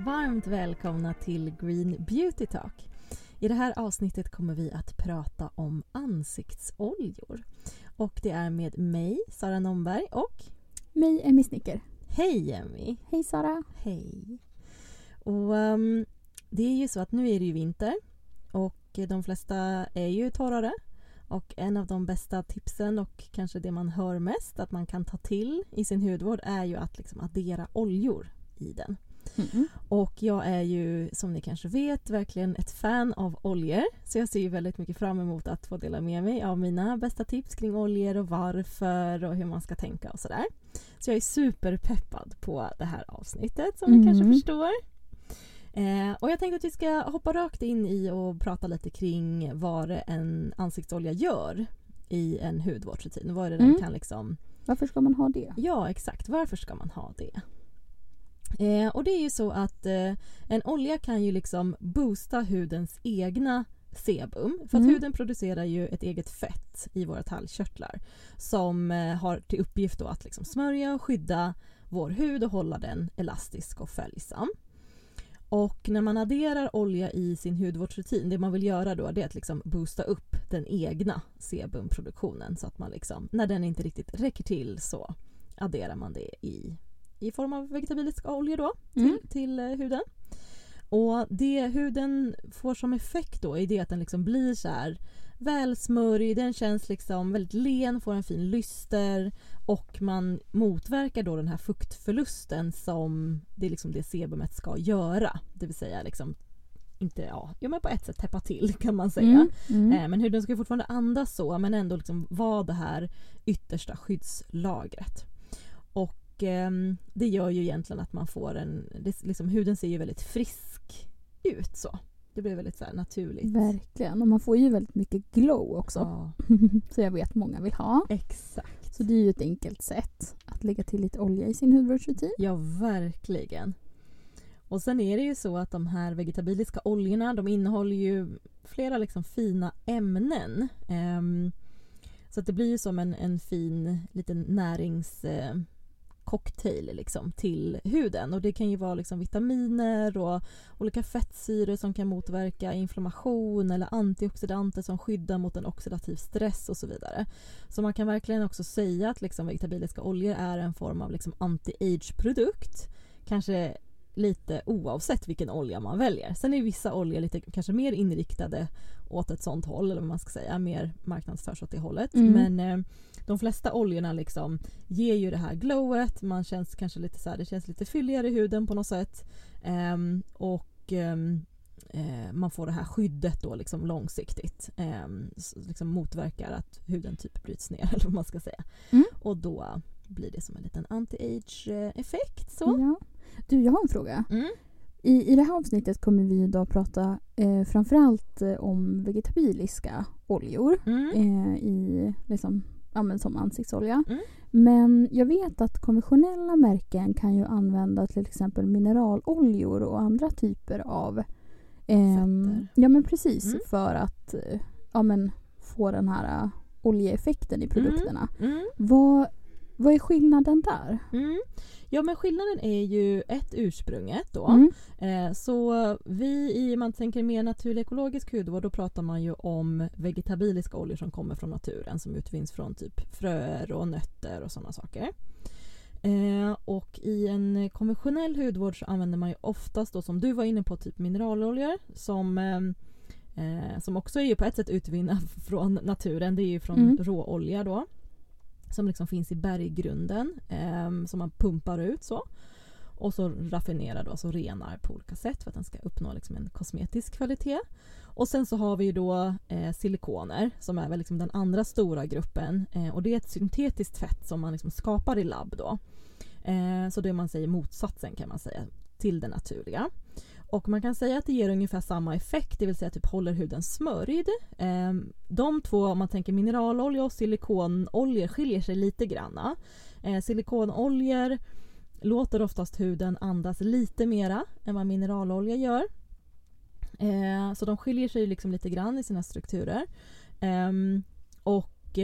Varmt välkomna till Green Beauty Talk. I det här avsnittet kommer vi att prata om ansiktsoljor. Och det är med mig, Sara Nomberg och Mig, Emmy Snicker. Hej Emmy! Hej Sara! Hej! Och um, det är ju så att nu är det ju vinter och de flesta är ju torrare och en av de bästa tipsen och kanske det man hör mest att man kan ta till i sin hudvård är ju att liksom addera oljor i den. Mm. Och jag är ju som ni kanske vet verkligen ett fan av oljor så jag ser ju väldigt mycket fram emot att få dela med mig av mina bästa tips kring oljor och varför och hur man ska tänka och sådär. Så jag är superpeppad på det här avsnittet som ni kanske Mm. förstår. Eh, och jag tänkte att vi ska hoppa rakt in i och prata lite kring vad en ansiktsolja gör i en hudvårdsrutin. Vad är det den Mm. kan liksom Varför ska man ha det? Ja, exakt. Varför ska man ha det? Eh, och det är ju så att eh, en olja kan ju liksom boosta hudens egna sebum. För att Mm. huden producerar ju ett eget fett i våra tallkörtlar som eh, har till uppgift att liksom smörja och skydda vår hud och hålla den elastisk och följsam. Och när man adderar olja i sin hudvårdsrutin, det man vill göra då det är att liksom boosta upp den egna sebumproduktionen så att man liksom, när den inte riktigt räcker till så adderar man det i, i form av vegetabiliska oljor då till, Mm. till eh, huden. Och det huden får som effekt då är det att den liksom blir så här välsmörjd, den känns liksom väldigt len, får en fin lyster och man motverkar då den här fuktförlusten som det är liksom det sebumet ska göra. Det vill säga liksom inte, ja, ja men på ett sätt täppa till kan man säga. Mm. Mm. Eh, Men huden ska fortfarande andas så men ändå liksom vara det här yttersta skyddslagret. Och ehm, det gör ju egentligen att man får en, det, liksom, huden ser ju väldigt frisk ut så. Det blir väldigt så naturligt. Verkligen. Och man får ju väldigt mycket glow också. Ja, Så jag vet många vill ha. exakt. Så det är ju ett enkelt sätt att lägga till lite olja i sin hudvårdsrutin. Ja, verkligen. Och sen är det ju så att de här vegetabiliska oljorna de innehåller ju flera liksom fina ämnen. Ehm, så att det blir ju som en, en fin liten näringscocktail eh, cocktail liksom till huden. Och det kan ju vara liksom vitaminer och olika fettsyror som kan motverka inflammation eller antioxidanter som skyddar mot en oxidativ stress och så vidare. Så man kan verkligen också säga att liksom vegetabiliska oljor är en form av liksom anti-age-produkt. Kanske lite oavsett vilken olja man väljer. Sen är vissa oljor lite kanske mer inriktade åt ett sånt håll, eller vad man ska säga, mer marknadsförs åt det hållet. Mm. Men eh, de flesta oljorna liksom ger ju det här glowet, man känns kanske lite så här, det känns lite fylligare i huden på något sätt. Ehm, och ehm, eh, man får det här skyddet då liksom långsiktigt. S- liksom motverkar att huden typ bryts ner eller vad man ska säga. Mm. Och då blir det som en liten anti-age eh, effekt så. Ja. Du, jag har en fråga. Mm. I, I det här avsnittet kommer vi idag prata eh, framförallt eh, om vegetabiliska oljor. Mm. eh, i, liksom, ja, men som ansiktsolja. Mm. Men jag vet att konventionella märken kan ju använda till exempel mineraloljor och andra typer av Fetter. Ja men precis Mm. för att eh, ja, men, få den här eh, oljeeffekten i produkterna. Mm. Vad, vad är skillnaden där? Mm. Ja men skillnaden är ju ett ursprunget då. Mm. Eh, så vi i, man tänker mer naturlig ekologisk hudvård då pratar man ju om vegetabiliska oljor som kommer från naturen som utvinns från typ fröer och nötter och sådana saker. Eh, och i en konventionell hudvård så använder man ju oftast då som du var inne på typ mineraloljor som ehm, eh, som också är ju på ett sätt utvinna från naturen. Det är ju från Mm. råolja då. Som liksom finns i berggrunden eh, som man pumpar ut så. Och så raffinerar då, alltså renar på olika sätt för att den ska uppnå liksom en kosmetisk kvalitet. Och sen så har vi då eh, silikoner som är väl liksom den andra stora gruppen. Eh, och det är ett syntetiskt fett som man liksom skapar i labb då. Eh, så det man säger motsatsen kan man säga till det naturliga. Och man kan säga att det ger ungefär samma effekt, det vill säga typ håller huden smörjd. Ehm, de två, om man tänker mineralolja och silikonoljor skiljer sig lite granna. Ehm, silikonoljor låter oftast huden andas lite mera än vad mineralolja gör. Ehm, så de skiljer sig liksom lite grann i sina strukturer. Och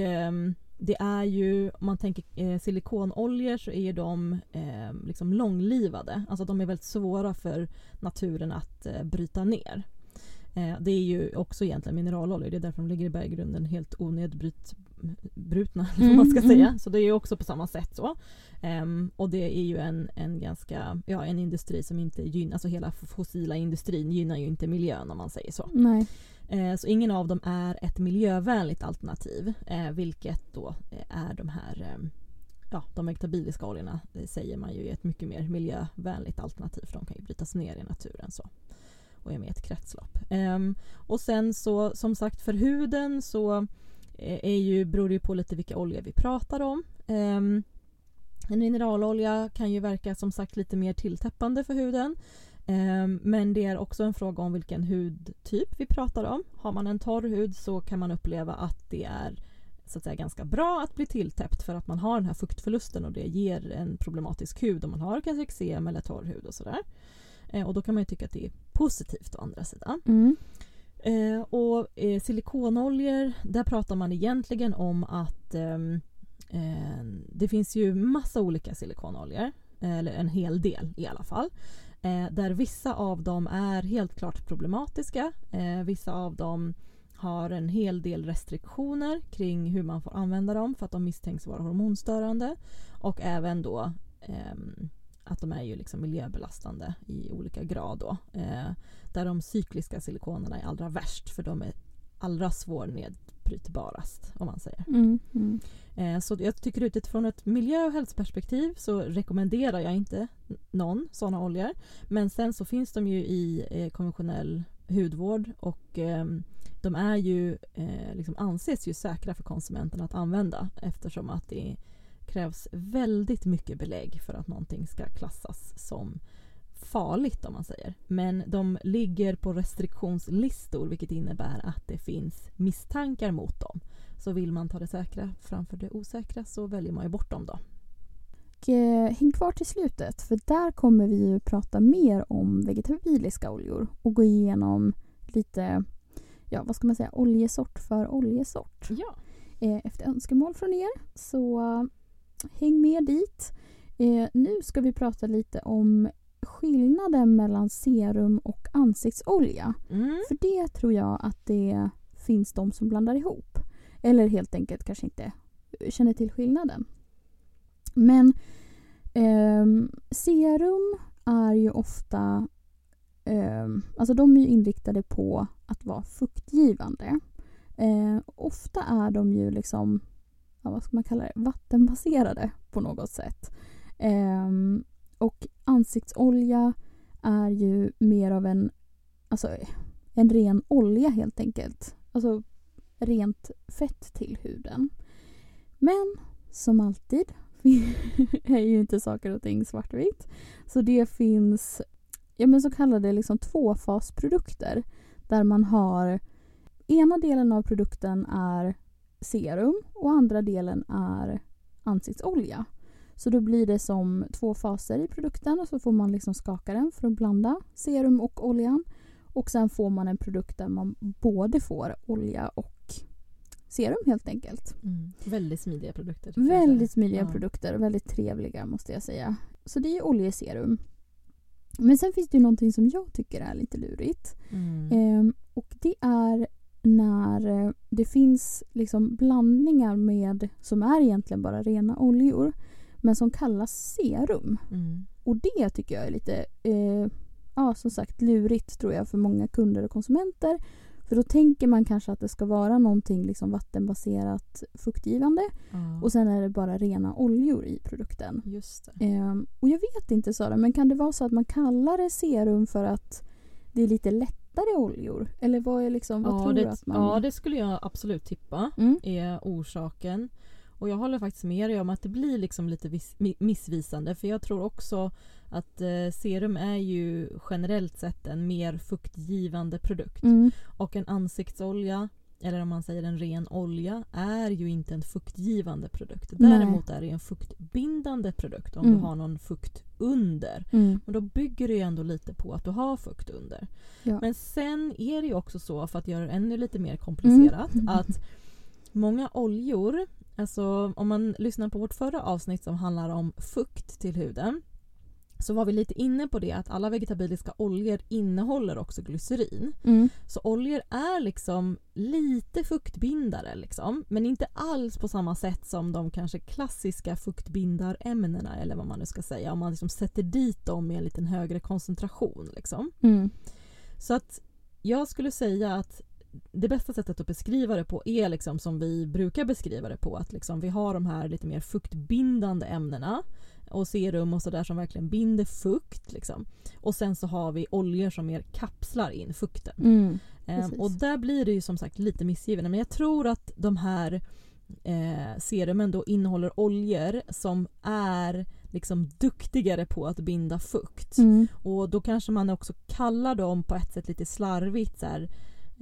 det är ju, om man tänker eh, silikonoljor så är ju de eh, liksom långlivade. Alltså de är väldigt svåra för naturen att eh, bryta ner. Eh, det är ju också egentligen mineraloljor, det är därför de ligger i berggrunden helt onedbrutna. Mm, man ska mm. säga. Så det är ju också på samma sätt så. Um, och det är ju en, en ganska, ja en industri som inte gynnar, alltså hela fossila industrin gynnar ju inte miljön om man säger så. Nej. Eh, så ingen av dem är ett miljövänligt alternativ, eh, vilket då eh, är de här eh, ja, de vegetabiliska oljorna det säger man ju är ett mycket mer miljövänligt alternativ för de kan ju brytas ner i naturen så och är med i ett kretslopp. Um, och sen så som sagt för huden så eh, är ju, beror det ju på lite vilka oljor vi pratar om. Um, en mineralolja kan ju verka som sagt lite mer tilltäppande för huden. Um, men det är också en fråga om vilken hudtyp vi pratar om. Har man en torr hud så kan man uppleva att det är så att säga ganska bra att bli tilltäppt för att man har den här fuktförlusten och det ger en problematisk hud om man har kanske eksem eller torr hud och sådär. Eh, och då kan man ju tycka att det är positivt å andra sidan. Mm. Eh, och eh, silikonoljor, där pratar man egentligen om att ehm, eh, det finns ju massa olika silikonoljor, eller en hel del i alla fall. Eh, där vissa av dem är helt klart problematiska. Eh, vissa av dem har en hel del restriktioner kring hur man får använda dem för att de misstänks vara hormonstörande. Och även då eh, att de är ju liksom miljöbelastande i olika grad. Då, eh, där de cykliska silikonerna är allra värst för de är allra svårnedbrytbarast om man säger. Mm, mm. Eh, så jag tycker utifrån ett miljö och hälsoperspektiv så rekommenderar jag inte någon sådana oljor. Men sen så finns de ju i eh, konventionell hudvård och eh, de är ju, eh, liksom anses ju säkra för konsumenten att använda eftersom att det krävs väldigt mycket belägg för att någonting ska klassas som farligt om man säger. Men de ligger på restriktionslistor vilket innebär att det finns misstankar mot dem. Så vill man ta det säkra framför det osäkra så väljer man ju bort dem då. Och, eh, häng kvar till slutet för där kommer vi ju prata mer om vegetabiliska oljor och gå igenom lite, ja vad ska man säga, oljesort för oljesort. Ja. Eh, efter önskemål från er så häng med dit. Eh, nu ska vi prata lite om skillnaden mellan serum och ansiktsolja. Mm. För det tror jag att det finns de som blandar ihop. Eller helt enkelt kanske inte känner till skillnaden. Men eh, serum är ju ofta... Eh, alltså de är ju inriktade på att vara fuktgivande. Eh, ofta är de ju liksom vad ska man kalla det, vattenbaserade på något sätt. Um, och ansiktsolja är ju mer av en, alltså, en ren olja helt enkelt. Alltså rent fett till huden. Men som alltid är ju inte saker och ting svartvitt. Så det finns ja, men så kallade liksom tvåfasprodukter där man har ena delen av produkten är serum och andra delen är ansiktsolja. Så då blir det som två faser i produkten och så får man liksom skaka den för att blanda serum och oljan. Och sen får man en produkt där man både får olja och serum helt enkelt. Mm. Väldigt smidiga produkter. Väldigt smidiga ja. produkter, väldigt trevliga måste jag säga. Så det är oljeserum. Men sen finns det ju någonting som jag tycker är lite lurigt. Mm. Ehm, och det är när eh, det finns liksom blandningar med som är egentligen bara rena oljor men som kallas serum. Mm. Och det tycker jag är lite eh, ja, som sagt lurigt tror jag för många kunder och konsumenter. För då tänker man kanske att det ska vara någonting liksom vattenbaserat fuktgivande mm. och sen är det bara rena oljor i produkten. Just eh, och jag vet inte Sara, men kan det vara så att man kallar det serum för att det är lite lätt lättare oljor? Eller vad är liksom, vad ja, tror det, du att man... Ja, det skulle jag absolut tippa mm. är orsaken. Och jag håller faktiskt med dig om att det blir liksom lite vis, missvisande för jag tror också att eh, serum är ju generellt sett en mer fuktgivande produkt. Mm. Och en ansiktsolja eller om man säger en ren olja, är ju inte en fuktgivande produkt. Däremot är det en fuktbindande produkt om mm. du har någon fukt under. Mm. Men då bygger det ju ändå lite på att du har fukt under. Ja. Men sen är det ju också så, för att göra det ännu lite mer komplicerat, mm. att många oljor Alltså om man lyssnar på vårt förra avsnitt som handlar om fukt till huden så var vi lite inne på det att alla vegetabiliska oljor innehåller också glycerin. Mm. Så oljor är liksom lite fuktbindare liksom, men inte alls på samma sätt som de kanske klassiska fuktbindarämnena eller vad man nu ska säga om man liksom sätter dit dem med en lite högre koncentration. Liksom. Mm. Så att jag skulle säga att det bästa sättet att beskriva det på är liksom som vi brukar beskriva det på att liksom vi har de här lite mer fuktbindande ämnena och serum och sådär som verkligen binder fukt. Liksom. Och sen så har vi oljor som mer kapslar in fukten. Mm. Ehm, och där blir det ju som sagt lite missgivande men jag tror att de här eh, serumen då innehåller oljor som är liksom duktigare på att binda fukt. Mm. Och då kanske man också kallar dem på ett sätt lite slarvigt så här,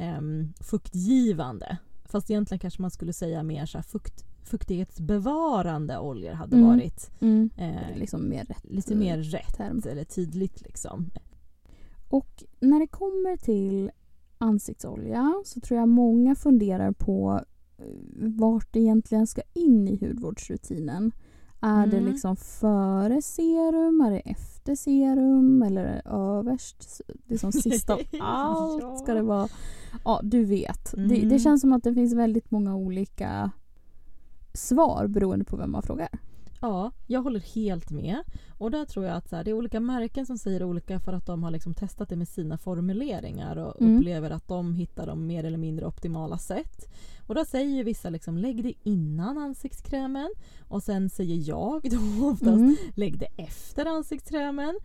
ehm, fuktgivande. Fast egentligen kanske man skulle säga mer så här fukt, fuktighetsbevarande oljor hade Mm. varit Mm. eh, Det liksom mer rätt lite mer rätt term. eller tydligt liksom. Och när det kommer till ansiktsolja så tror jag många funderar på eh, vart det egentligen ska in i hudvårdsrutinen. Är det Mm. liksom före serum, är det efter serum eller är det överst? Liksom sist av allt ska det vara. Ja, du vet. Det, Mm. det känns som att det finns väldigt många olika svar beroende på vem man frågar. Ja, jag håller helt med. Och där tror jag att så här, det är olika märken som säger olika för att de har liksom testat det med sina formuleringar och Mm. upplever att de hittar de mer eller mindre optimala sätt. Och då säger ju vissa liksom lägg det innan ansiktskrämen och sen säger jag då oftast Mm. lägg det efter ansiktskrämen.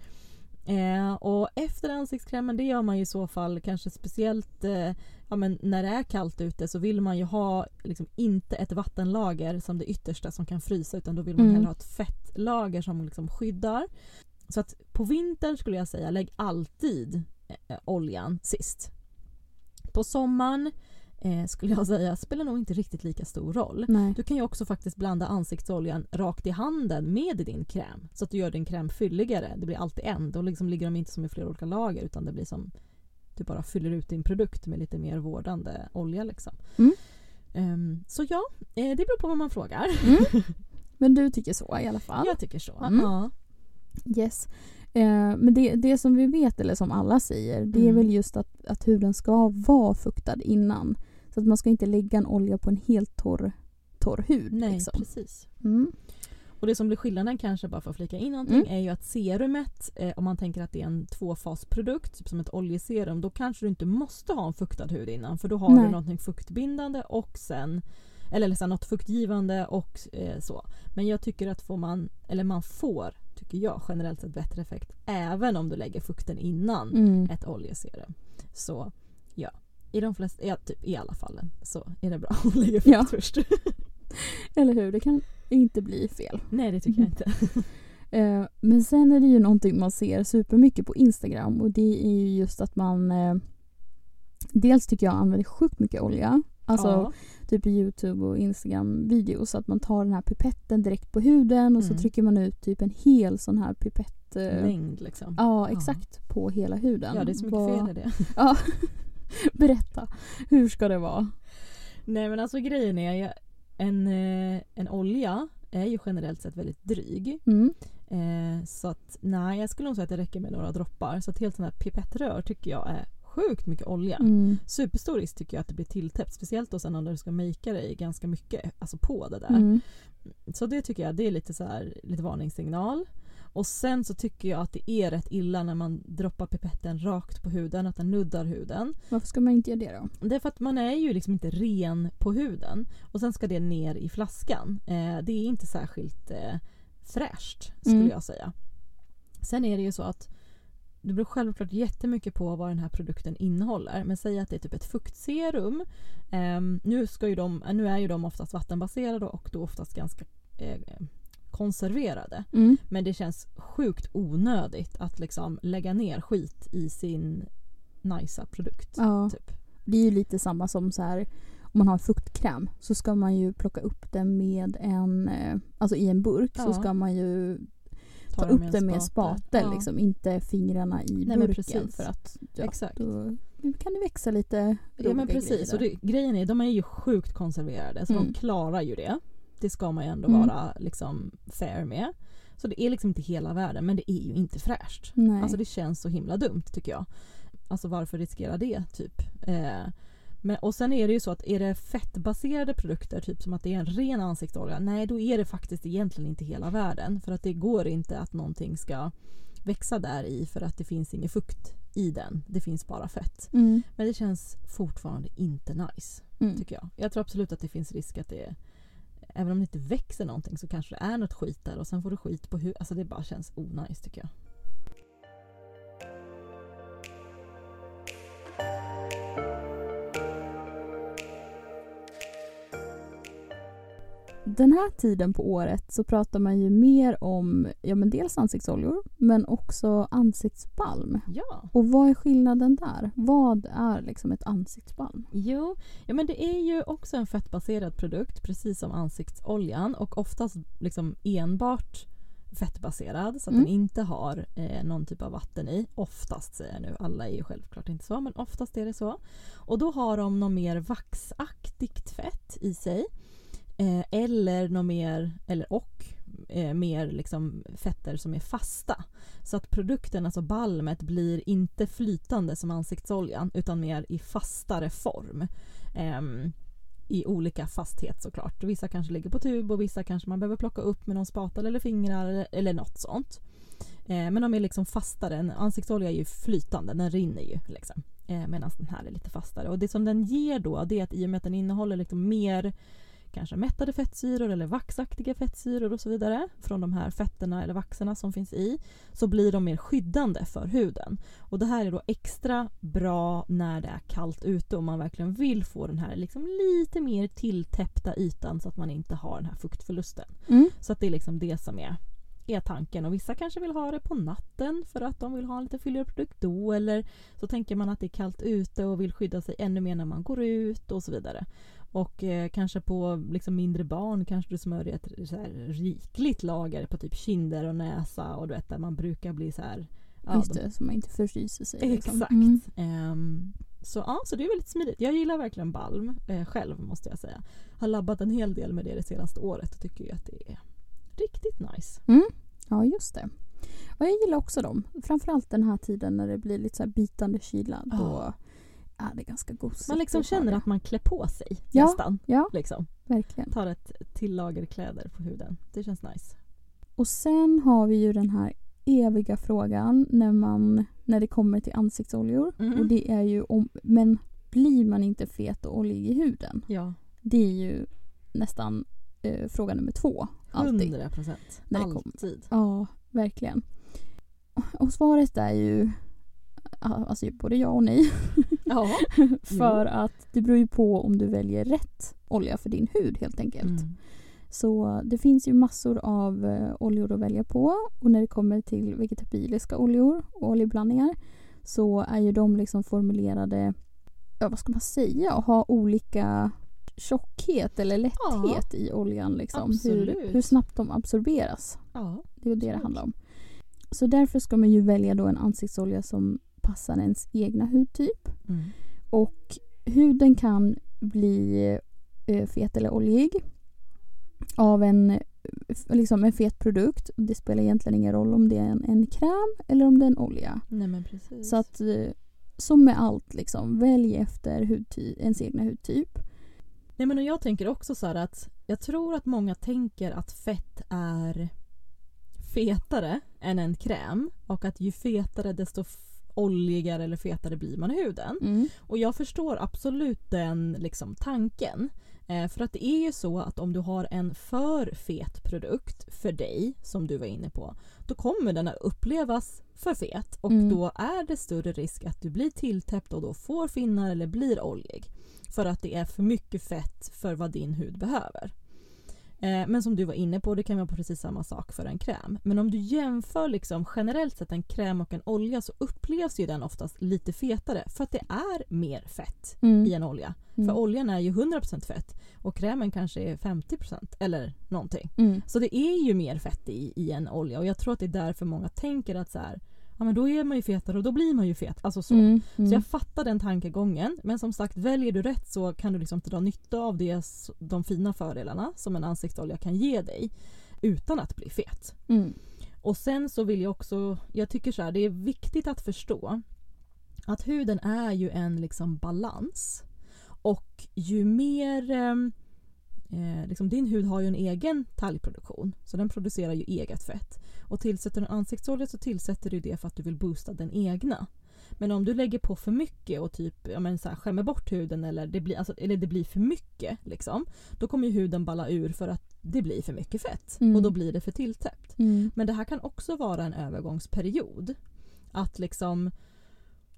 Eh, och efter ansiktskrämen det gör man ju i så fall kanske speciellt eh, ja, men när det är kallt ute så vill man ju ha liksom, inte ett vattenlager som det yttersta som kan frysa utan då vill man Mm. hellre ha ett fettlager som liksom skyddar. Så att på vintern skulle jag säga lägg alltid eh, oljan sist. På sommaren eh, skulle jag säga spelar nog inte riktigt lika stor roll. Nej. Du kan ju också faktiskt blanda ansiktsoljan rakt i handen med din kräm så att du gör din kräm fylligare. Det blir alltid en. Då liksom ligger de inte som i flera olika lager utan det blir som du bara fyller ut din produkt med lite mer vårdande olja. Liksom. Mm. Ehm, så ja, eh, det beror på vad man frågar. Mm. Men du tycker så i alla fall? Jag tycker så. Mm. Ja. Yes. Eh, men det, det som vi vet, eller som alla säger, det är Mm. väl just att, att huden ska vara fuktad innan. Så att man ska inte lägga en olja på en helt torr, torr hud. Nej, liksom. precis. Mm. Och det som blir skillnaden kanske, bara för att flika in någonting, Mm. är ju att serumet, eh, om man tänker att det är en tvåfasprodukt, typ som ett oljeserum, då kanske du inte måste ha en fuktad hud innan för då har Nej. du någonting fuktbindande och sen eller liksom något fuktgivande och eh, så. Men jag tycker att får man, eller man får, tycker jag generellt sett bättre effekt även om du lägger fukten innan Mm. ett oljeserum. Så ja, i de flesta, ja, typ i alla fallen så är det bra att lägga fukt Ja. först. Eller hur? Det kan inte bli fel. Nej det tycker jag inte. Eh, men sen är det ju någonting man ser supermycket på Instagram och det är ju just att man eh, Dels tycker jag använder sjukt mycket olja. Alltså ja. typ i Youtube och Instagram-videos. Att man tar den här pipetten direkt på huden och så Mm. trycker man ut typ en hel sån här pipett. eh, Längd liksom. Ja, exexakt. På hela huden. Ja, det är så mycket Vad- fel i det. Ja. Berätta. Hur ska det vara? Nej men alltså grejen är, en, eh, en olja är ju generellt sett väldigt dryg. Mm. Eh, så att nej, jag skulle nog säga att det räcker med några droppar. Så att helt sån här pipettrör tycker jag är sjukt mycket olja. Mm. Superstor risk tycker jag att det blir tilltäppt. Speciellt då sen om du ska makea dig ganska mycket alltså på det där. Mm. Så det tycker jag det är lite så här, lite varningssignal. Och sen så tycker jag att det är rätt illa när man droppar pipetten rakt på huden, att den nuddar huden. Varför ska man inte göra det då? Det är för att man är ju liksom inte ren på huden och sen ska det ner i flaskan. Eh, det är inte särskilt eh, fräscht skulle Mm. jag säga. Sen är det ju så att det beror självklart jättemycket på vad den här produkten innehåller. Men säg att det är typ ett fuktserum. Ehm, nu, ska ju de, nu är ju de oftast vattenbaserade och då oftast ganska eh, konserverade. Mm. Men det känns sjukt onödigt att liksom lägga ner skit i sin nicea produkt. Ja. Typ. Det är ju lite samma som så här om man har fuktkräm så ska man ju plocka upp den med en, eh, alltså i en burk så Ja. ska man ju ta den upp den med en spate Ja. liksom, inte fingrarna i men burken för att ja, Exakt. då kan det växa lite Ja men precis. grejer Och det, grejen är de är ju sjukt konserverade så Mm. de klarar ju det. Det ska man ju ändå Mm. vara liksom fair med. Så det är liksom inte hela världen men det är ju inte fräscht. Nej. Alltså det känns så himla dumt tycker jag. Alltså varför riskera det typ? Eh, men, och sen är det ju så att är det fettbaserade produkter, typ som att det är en ren ansiktsolja, nej då är det faktiskt egentligen inte hela världen. För att det går inte att någonting ska växa där i för att det finns ingen fukt i den. Det finns bara fett. Mm. Men det känns fortfarande inte nice, Mm. tycker jag. Jag tror absolut att det finns risk att det Även om det inte växer någonting så kanske det är något skit där och sen får du skit på huvudet. Alltså det bara känns onajs tycker jag. Den här tiden på året så pratar man ju mer om ja, men dels ansiktsoljor men också ansiktsbalm. Ja. Och vad är skillnaden där? Vad är liksom ett ansiktsbalm? Jo, ja men det är ju också en fettbaserad produkt precis som ansiktsoljan och oftast liksom enbart fettbaserad så att Mm. den inte har eh, någon typ av vatten i. Oftast säger jag nu, alla är ju självklart inte så men oftast är det så. Och då har de något mer vaxaktigt fett i sig. Eh, eller något mer, eller och eh, mer liksom fetter som är fasta. Så att produkten, alltså balmet, blir inte flytande som ansiktsoljan utan mer i fastare form. Eh, I olika fasthet såklart. Vissa kanske ligger på tub och vissa kanske man behöver plocka upp med någon spatel eller fingrar eller, eller något sånt. Eh, men de är liksom fastare. En ansiktsolja är ju flytande, den rinner ju. Liksom. Eh, Medan den här är lite fastare. Och det som den ger då det är att i och med att den innehåller liksom mer kanske mättade fettsyror eller vaxaktiga fettsyror och så vidare från de här fetterna eller vaxerna som finns i så blir de mer skyddande för huden. Och det här är då extra bra när det är kallt ute och man verkligen vill få den här liksom lite mer tilltäppta ytan så att man inte har den här fuktförlusten. Mm. Så att det är liksom det som är, är tanken. Och vissa kanske vill ha det på natten för att de vill ha en lite fylligare produkt då. Eller så tänker man att det är kallt ute och vill skydda sig ännu mer när man går ut och så vidare. Och eh, kanske på liksom mindre barn kanske du smörjer ett så här, rikligt lager på typ kinder och näsa och du vet där man brukar bli så här ja, Just de- det, så man inte förfryser sig. liksom. Exakt. Mm. Ehm, så ja, så det är väldigt smidigt. Jag gillar verkligen balm eh, själv måste jag säga. Har labbat en hel del med det det senaste året och tycker ju att det är riktigt nice. Ja, just det. Och jag gillar också dem. Framförallt den här tiden när det blir lite så här bitande kyla. Ja. Är det ganska gosigt. Man liksom känner att man klär på sig Ja. nästan. Ja, Liksom. verkligen. Tar ett till lager kläder på huden. Det känns nice. Och sen har vi ju den här eviga frågan när, man, när det kommer till ansiktsoljor. Mhm. Och det är ju om, men blir man inte fet och oljig i huden? Ja, Det är ju nästan eh, fråga nummer två. Alltid. 100 procent. Alltid. Ja, verkligen. Och svaret är ju alltså både ja och nej. Ja. för att det beror ju på om du väljer rätt olja för din hud helt enkelt. Mm. Så det finns ju massor av eh, oljor att välja på och när det kommer till vegetabiliska oljor och oljeblandningar så är ju de liksom formulerade, ja vad ska man säga, att ha olika tjockhet eller lätthet i oljan. Liksom. Hur, hur snabbt de absorberas. Ja. Det är det det handlar om. Så därför ska man ju välja då en ansiktsolja som passar ens egna hudtyp. Mm. Och huden kan bli eh, fet eller oljig av en, liksom en fet produkt. Det spelar egentligen ingen roll om det är en, en kräm eller om det är en olja. Nej men precis. Så att eh, som med allt, liksom, välj efter hudty- ens egna hudtyp. Nej men och jag tänker också så att jag tror att många tänker att fett är fetare än en kräm och att ju fetare desto oljigare eller fetare blir man i huden. Mm. Och jag förstår absolut den liksom, tanken. Eh, för att det är ju så att om du har en för fet produkt för dig, som du var inne på, då kommer den att upplevas för fet och Mm. då är det större risk att du blir tilltäppt och då får finnar eller blir oljig. För att det är för mycket fett för vad din hud behöver. Eh, men som du var inne på, det kan vara precis samma sak för en kräm. Men om du jämför liksom generellt sett en kräm och en olja så upplevs ju den oftast lite fetare för att det är mer fett Mm. i en olja. Mm. För oljan är ju 100% fett och krämen kanske är 50% eller någonting. Mm. Så det är ju mer fett i, i en olja och jag tror att det är därför många tänker att så här, ja men då är man ju fetare och då blir man ju fet. Alltså så. Mm, Så mm. jag fattar den tankegången. Men som sagt, väljer du rätt så kan du liksom dra nytta av det, de fina fördelarna som en ansiktsolja kan ge dig utan att bli fet. Mm. Och sen så vill jag också, jag tycker så här, det är viktigt att förstå att huden är ju en liksom balans. Och ju mer ehm, Eh, liksom din hud har ju en egen talgproduktion så den producerar ju eget fett. Och tillsätter du ansiktsolja så tillsätter du det för att du vill boosta den egna. Men om du lägger på för mycket och typ ja, men så här, skämmer bort huden eller det, blir, alltså, eller det blir för mycket liksom, då kommer ju huden balla ur för att det blir för mycket fett Mm. och då blir det för tilltäppt. Mm. Men det här kan också vara en övergångsperiod. Att liksom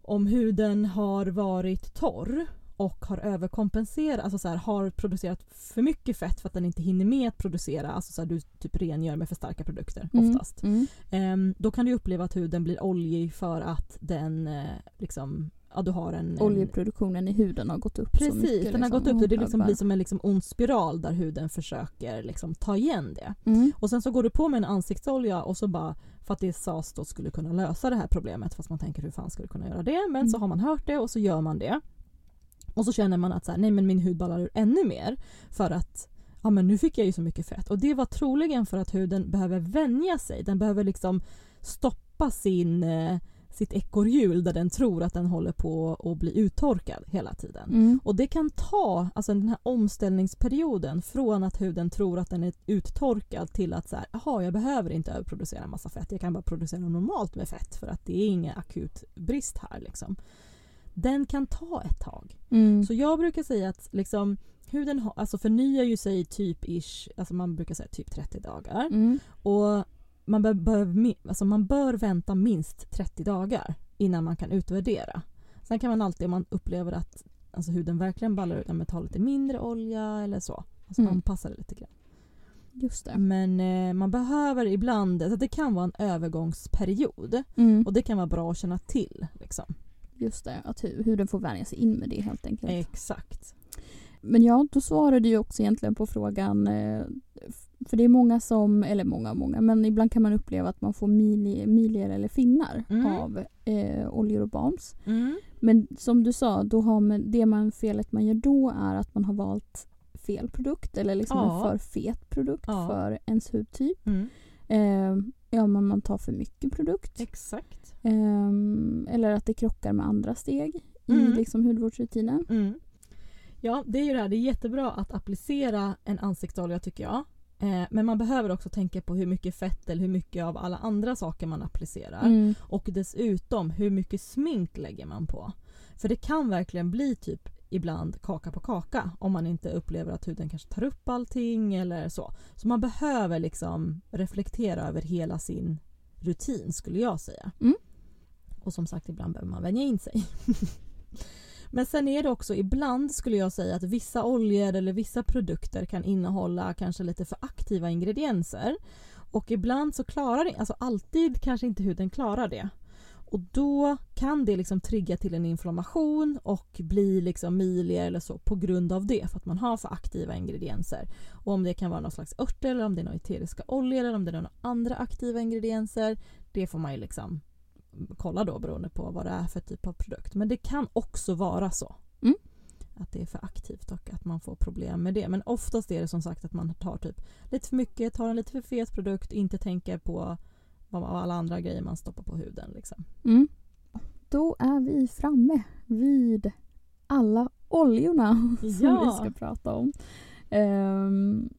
om huden har varit torr och har överkompenserat, alltså så här, har producerat för mycket fett för att den inte hinner med att producera, alltså så här, du typ rengör med för starka produkter Mm. oftast. Mm. Ehm, då kan du uppleva att huden blir oljig för att den eh, liksom, ja du har en... en Oljeproduktionen i huden har gått upp så Precis, mycket. den har liksom. gått upp och det liksom blir som en liksom ond spiral där huden försöker liksom ta igen det. Mm. Och sen så går du på med en ansiktsolja och så bara för att det sas då skulle kunna lösa det här problemet fast man tänker hur fan ska du kunna göra det? Men så Mm. har man hört det och så gör man det. Och så känner man att så här, nej men min hud ballar ur ännu mer för att ja men nu fick jag ju så mycket fett. Och det var troligen för att huden behöver vänja sig. Den behöver liksom stoppa sin, eh, sitt ekorrhjul där den tror att den håller på att bli uttorkad hela tiden. Mm. Och det kan ta, alltså den här omställningsperioden från att huden tror att den är uttorkad till att så här, jaha jag behöver inte överproducera massa fett, jag kan bara producera normalt med fett för att det är ingen akut brist här liksom. Den kan ta ett tag. Mm. Så jag brukar säga att liksom huden ha, alltså förnyar ju sig typ ish, alltså man brukar säga typ 30 dagar. Mm. Och man bör, bör, alltså man bör vänta minst 30 dagar innan man kan utvärdera. Sen kan man alltid om man upplever att alltså huden verkligen ballar ut, ta lite mindre olja eller så. Alltså Mm. anpassa det lite grann. Just det. Men eh, man behöver ibland, alltså det kan vara en övergångsperiod. Mm. Och det kan vara bra att känna till. Liksom. Just det, att hu- huden får vänja sig in med det helt enkelt. Exakt. Men ja, då svarade du ju också egentligen på frågan. eh, För det är många som, eller många många, men ibland kan man uppleva att man får mili, milier eller finnar Mm. av eh, oljor och balms. Mm. Men som du sa, då har man, det man, felet man gör då är att man har valt fel produkt eller liksom Ja. en för fet produkt Ja. för ens hudtyp. Mm. Eh, ja, men man tar för mycket produkt. Exakt. Ehm, eller att det krockar med andra steg Mm. i liksom hudvårdsrutinen. Mm. Ja, det är ju det här. Det är jättebra att applicera en ansiktsolja tycker jag. Eh, men man behöver också tänka på hur mycket fett eller hur mycket av alla andra saker man applicerar. Mm. Och dessutom hur mycket smink lägger man på. För det kan verkligen bli typ ibland kaka på kaka om man inte upplever att huden kanske tar upp allting eller så. Så man behöver liksom reflektera över hela sin rutin skulle jag säga. Mm. Och som sagt ibland behöver man vänja in sig. Men sen är det också ibland skulle jag säga att vissa oljor eller vissa produkter kan innehålla kanske lite för aktiva ingredienser. Och ibland så klarar det, alltså alltid kanske inte huden klarar det. Och då kan det liksom trigga till en inflammation och bli liksom milier eller så på grund av det för att man har för aktiva ingredienser. Och om det kan vara någon slags örter eller om det är några eteriska oljor eller om det är några andra aktiva ingredienser. Det får man ju liksom kolla då beroende på vad det är för typ av produkt. Men det kan också vara så. Mm. Att det är för aktivt och att man får problem med det. Men oftast är det som sagt att man tar typ lite för mycket, tar en lite för fet produkt, inte tänker på vad alla andra grejer man stoppar på huden. Liksom. Mm. Då är vi framme vid alla oljorna som Ja. vi ska prata om. Ehm,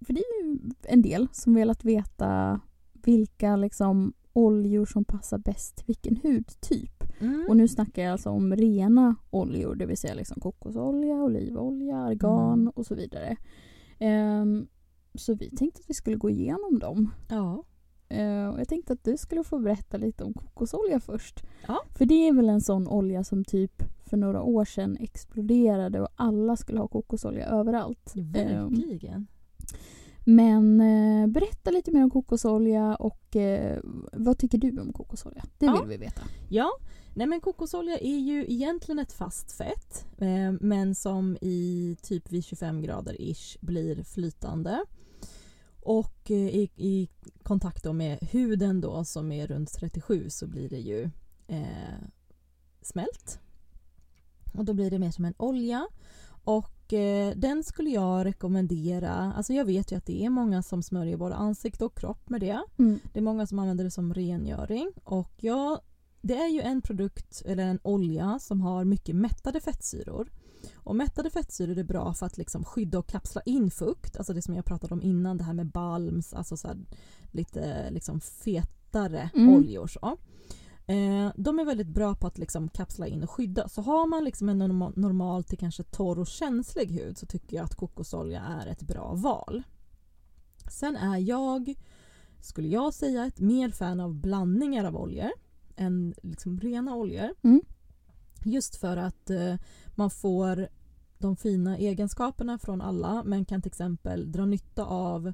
för det är ju en del som velat veta vilka liksom oljor som passar bäst till vilken hudtyp. Mm. Och nu snackar jag alltså om rena oljor, det vill säga liksom kokosolja, olivolja, argan Mm. och så vidare. Ehm, så vi tänkte att vi skulle gå igenom dem. Ja. Eh, och jag tänkte att du skulle få berätta lite om kokosolja först. Ja. För det är väl en sån olja som typ för några år sedan exploderade och alla skulle ha kokosolja överallt. Verkligen. Men eh, berätta lite mer om kokosolja och eh, vad tycker du om kokosolja? Det Ja. vill vi veta. Ja, nej men kokosolja är ju egentligen ett fast fett eh, men som i typ vid 25 grader ish blir flytande. Och eh, i, i kontakt med huden då som är runt 37 så blir det ju eh, smält. Och då blir det mer som en olja. Och eh, den skulle jag rekommendera, alltså jag vet ju att det är många som smörjer både ansikte och kropp med det. Mm. Det är många som använder det som rengöring och jag, det är ju en produkt eller en olja som har mycket mättade fettsyror. Och mättade fettsyror är bra för att liksom skydda och kapsla in fukt, alltså det som jag pratade om innan, det här med balms, alltså så lite liksom fetare Mm. oljor. Så. Eh, de är väldigt bra på att liksom kapsla in och skydda. Så har man liksom en norma- normal till kanske torr och känslig hud så tycker jag att kokosolja är ett bra val. Sen är jag, skulle jag säga, ett mer fan av blandningar av oljor än liksom rena oljor. Mm. Just för att eh, man får de fina egenskaperna från alla men kan till exempel dra nytta av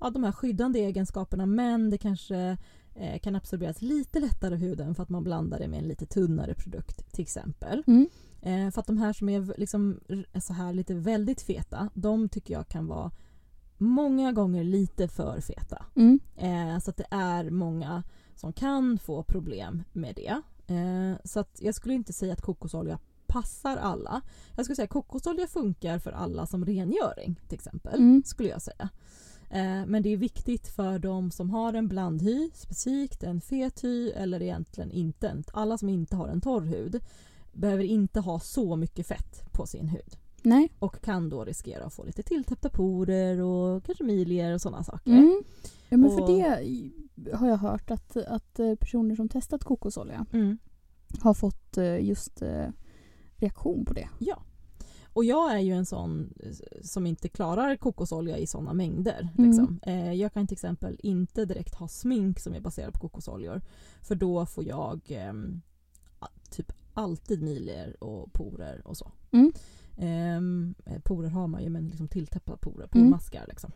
ja, de här skyddande egenskaperna men det kanske eh, kan absorberas lite lättare i huden för att man blandar det med en lite tunnare produkt till exempel. Mm. Eh, för att de här som är liksom så här lite väldigt feta de tycker jag kan vara många gånger lite för feta. Mm. Eh, så att det är många som kan få problem med det. Eh, så att jag skulle inte säga att kokosolja passar alla. Jag skulle säga att kokosolja funkar för alla som rengöring till exempel. Mm. Skulle jag säga. Eh, men det är viktigt för de som har en blandhy, specifikt en fet hy eller egentligen inte alla som inte har en torr hud behöver inte ha så mycket fett på sin hud Nej. och kan då riskera att få lite tilltäppta porer och kanske milier och sådana saker. Mm. Ja, men för Och- det har jag hört att, att eh, personer som testat kokosolja Mm. har fått eh, just reaktion på det. Ja. Och jag är ju en sån eh, som inte klarar kokosolja i såna mängder. Mm. Liksom. Eh, jag kan till exempel inte direkt ha smink som är baserat på kokosoljor. För då får jag a- typ alltid milier och porer och så. Mm. Ehm, eh, porer har man ju men liksom tilltäppta porer, Mm. pormaskar liksom.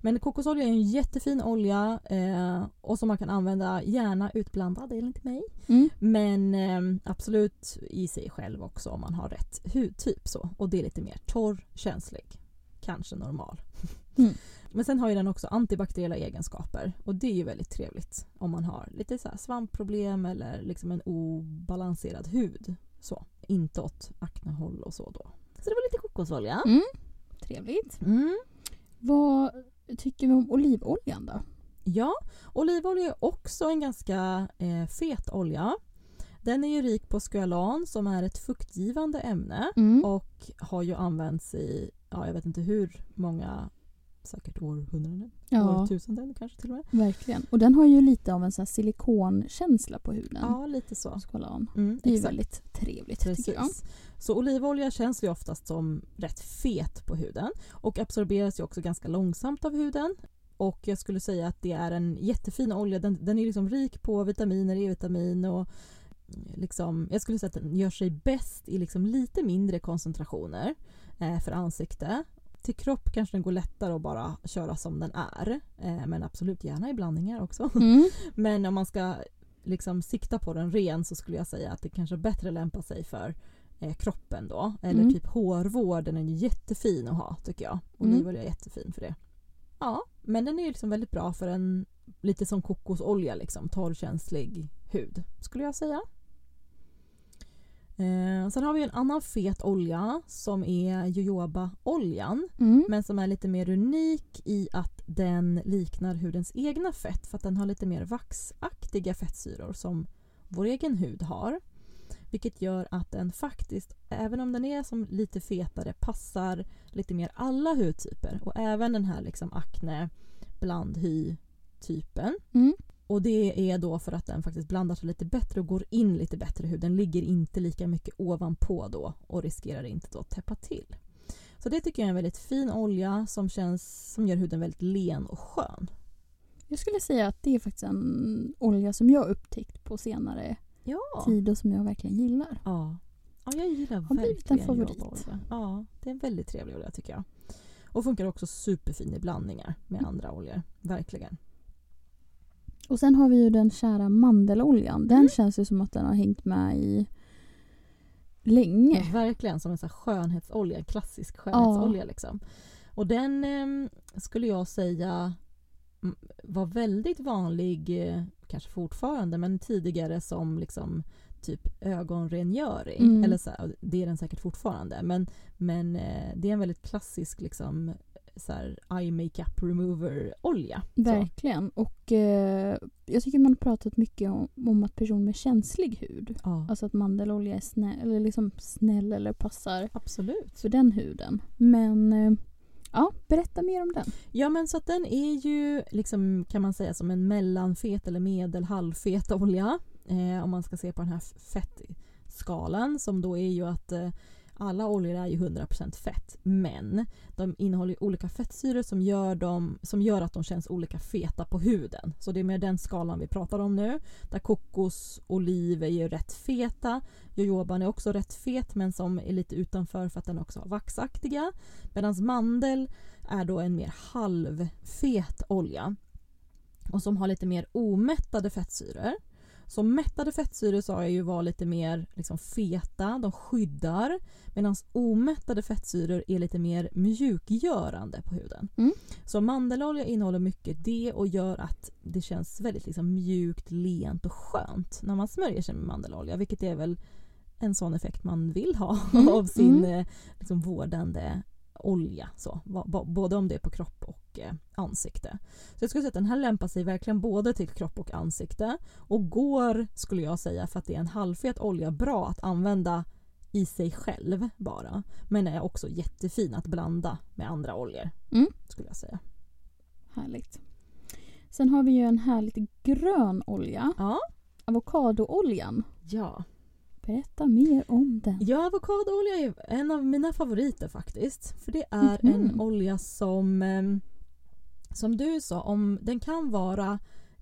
Men kokosolja är en jättefin olja eh, och som man kan använda gärna utblandad enligt mig. Mm. Men eh, absolut i sig själv också om man har rätt hudtyp. Så. Och det är lite mer torr, känslig, kanske normal. Mm. Men sen har ju den också antibakteriella egenskaper och det är ju väldigt trevligt om man har lite så svampproblem eller liksom en obalanserad hud. Så. Inte åt aknehåll och så då. Så det var lite kokosolja. Mm. Trevligt. Mm. Vad tycker vi om olivoljan då? Ja, olivolja är också en ganska eh, fet olja. Den är ju rik på skyalan som är ett fuktgivande ämne Mm. och har ju använts i, ja jag vet inte hur många, säkert århundraden, Ja, årtusenden kanske till och med. verkligen. Och den har ju lite av en sån silikonkänsla på huden. Ja, lite så. Mm, Det är ju väldigt trevligt tycker jag. Precis. Så olivolja känns ju oftast som rätt fet på huden och absorberas ju också ganska långsamt av huden. Och jag skulle säga att det är en jättefin olja. Den, den är liksom rik på vitaminer, E-vitamin och liksom, jag skulle säga att den gör sig bäst i liksom lite mindre koncentrationer eh, för ansikte. Till kropp kanske den går lättare att bara köra som den är. Eh, men absolut gärna i blandningar också. Mm. Men om man ska liksom sikta på den ren så skulle jag säga att det kanske bättre lämpar sig för eh, kroppen då. Eller Mm. typ hårvård, den är jättefin att ha tycker jag. Mm. Olivolja är jättefin för det. Ja, men den är ju liksom väldigt bra för en lite som kokosolja liksom, torrkänslig hud skulle jag säga. Eh, sen har vi en annan fet olja som är jojobaoljan. Mm. Men som är lite mer unik i att den liknar hudens egna fett för att den har lite mer vaxaktiga fettsyror som vår egen hud har. Vilket gör att den faktiskt, även om den är som lite fetare, passar lite mer alla hudtyper. Och även den här liksom akne, blandhy-typen. Mm. Och det är då för att den faktiskt blandar sig lite bättre och går in lite bättre i huden. Ligger inte lika mycket ovanpå då och riskerar inte då att täppa till. Så det tycker jag är en väldigt fin olja som, känns, som gör huden väldigt len och skön. Jag skulle säga att det är faktiskt en olja som jag upptäckt på senare Ja. tid och som jag verkligen gillar. ja. Ja, jag gillar Har blivit en verkligen favorit. Ja, det är en väldigt trevlig olja tycker jag. Och funkar också superfin i blandningar med andra oljor. Verkligen. Och sen har vi ju den kära mandeloljan. Den Mm. känns ju som att den har hängt med i länge. Ja, verkligen som en sån skönhetsolja, en klassisk skönhetsolja liksom. Och den eh, skulle jag säga var väldigt vanlig, eh, kanske fortfarande, men tidigare som liksom typ ögonrengöring. Mm. Eller så det är den säkert fortfarande. Men, men eh, det är en väldigt klassisk liksom, så här, eye makeup remover olja. Så. Verkligen. Och eh, jag tycker man har pratat mycket om, om att personer med känslig hud, Ja, alltså att mandelolja är snäll eller, liksom snäll eller passar absolut. för den huden. Men eh, ja, berätta mer om den. Ja men så att den är ju liksom kan man säga som en mellanfet eller medel halvfet olja. Eh, om man ska se på den här fettskalan som då är ju att eh, alla oljor är ju 100% fett men de innehåller olika fettsyror som gör, dem, som gör att de känns olika feta på huden. Så det är med den skalan vi pratar om nu. Där kokos, oliv är ju rätt feta. Jojoban är också rätt fet men som är lite utanför för att den också har vaxaktiga. Medan mandel är då en mer halvfet olja och som har lite mer omättade fettsyror. Så mättade fettsyror sa jag ju var lite mer liksom feta, de skyddar medan omättade fettsyror är lite mer mjukgörande på huden. Mm. Så mandelolja innehåller mycket det och gör att det känns väldigt liksom mjukt, lent och skönt när man smörjer sig med mandelolja vilket är väl en sån effekt man vill ha Mm, av sin mm. eh, liksom, vårdande olja. Så, både om det är på kropp och eh, ansikte. Så jag skulle säga att den här lämpar sig verkligen både till kropp och ansikte och går, skulle jag säga, för att det är en halvfet olja, bra att använda i sig själv bara. Men är också jättefin att blanda med andra oljor, Mm. skulle jag säga. Härligt. Sen har vi ju en härligt grön olja. Ja. Avokadooljan. Ja, Berätta mer om den. ja avokadoolja är en av mina favoriter faktiskt. För det är Mhm. en olja som, eh, som du sa, om, den kan vara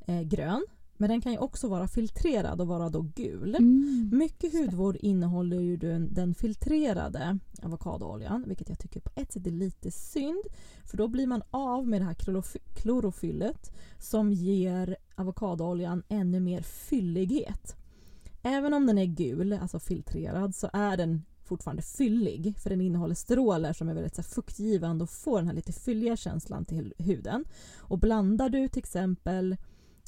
eh, grön men den kan ju också vara filtrerad och vara då gul. Mm. Mycket hudvård innehåller ju den, den filtrerade avokadooljan vilket jag tycker på ett sätt är lite synd för då blir man av med det här klorof- klorofyllet som ger avokadooljan ännu mer fyllighet. Även om den är gul, alltså filtrerad, så är den fortfarande fyllig för den innehåller steroler som är väldigt så här, fuktgivande och får den här lite fylliga känslan till huden. Och blandar du till exempel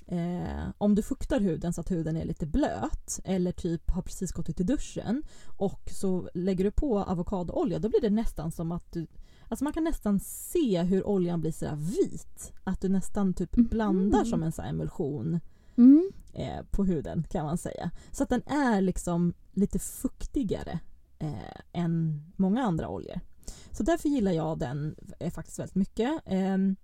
Eh, om du fuktar huden så att huden är lite blöt eller typ har precis gått ut i duschen och så lägger du på avokadoolja då blir det nästan som att du Alltså man kan nästan se hur oljan blir sådär vit. Att du nästan typ Mhm. blandar som en här emulsion Mm. eh, på huden kan man säga. Så att den är liksom lite fuktigare eh, än många andra oljor. Så därför gillar jag den eh, faktiskt väldigt mycket. Ehm,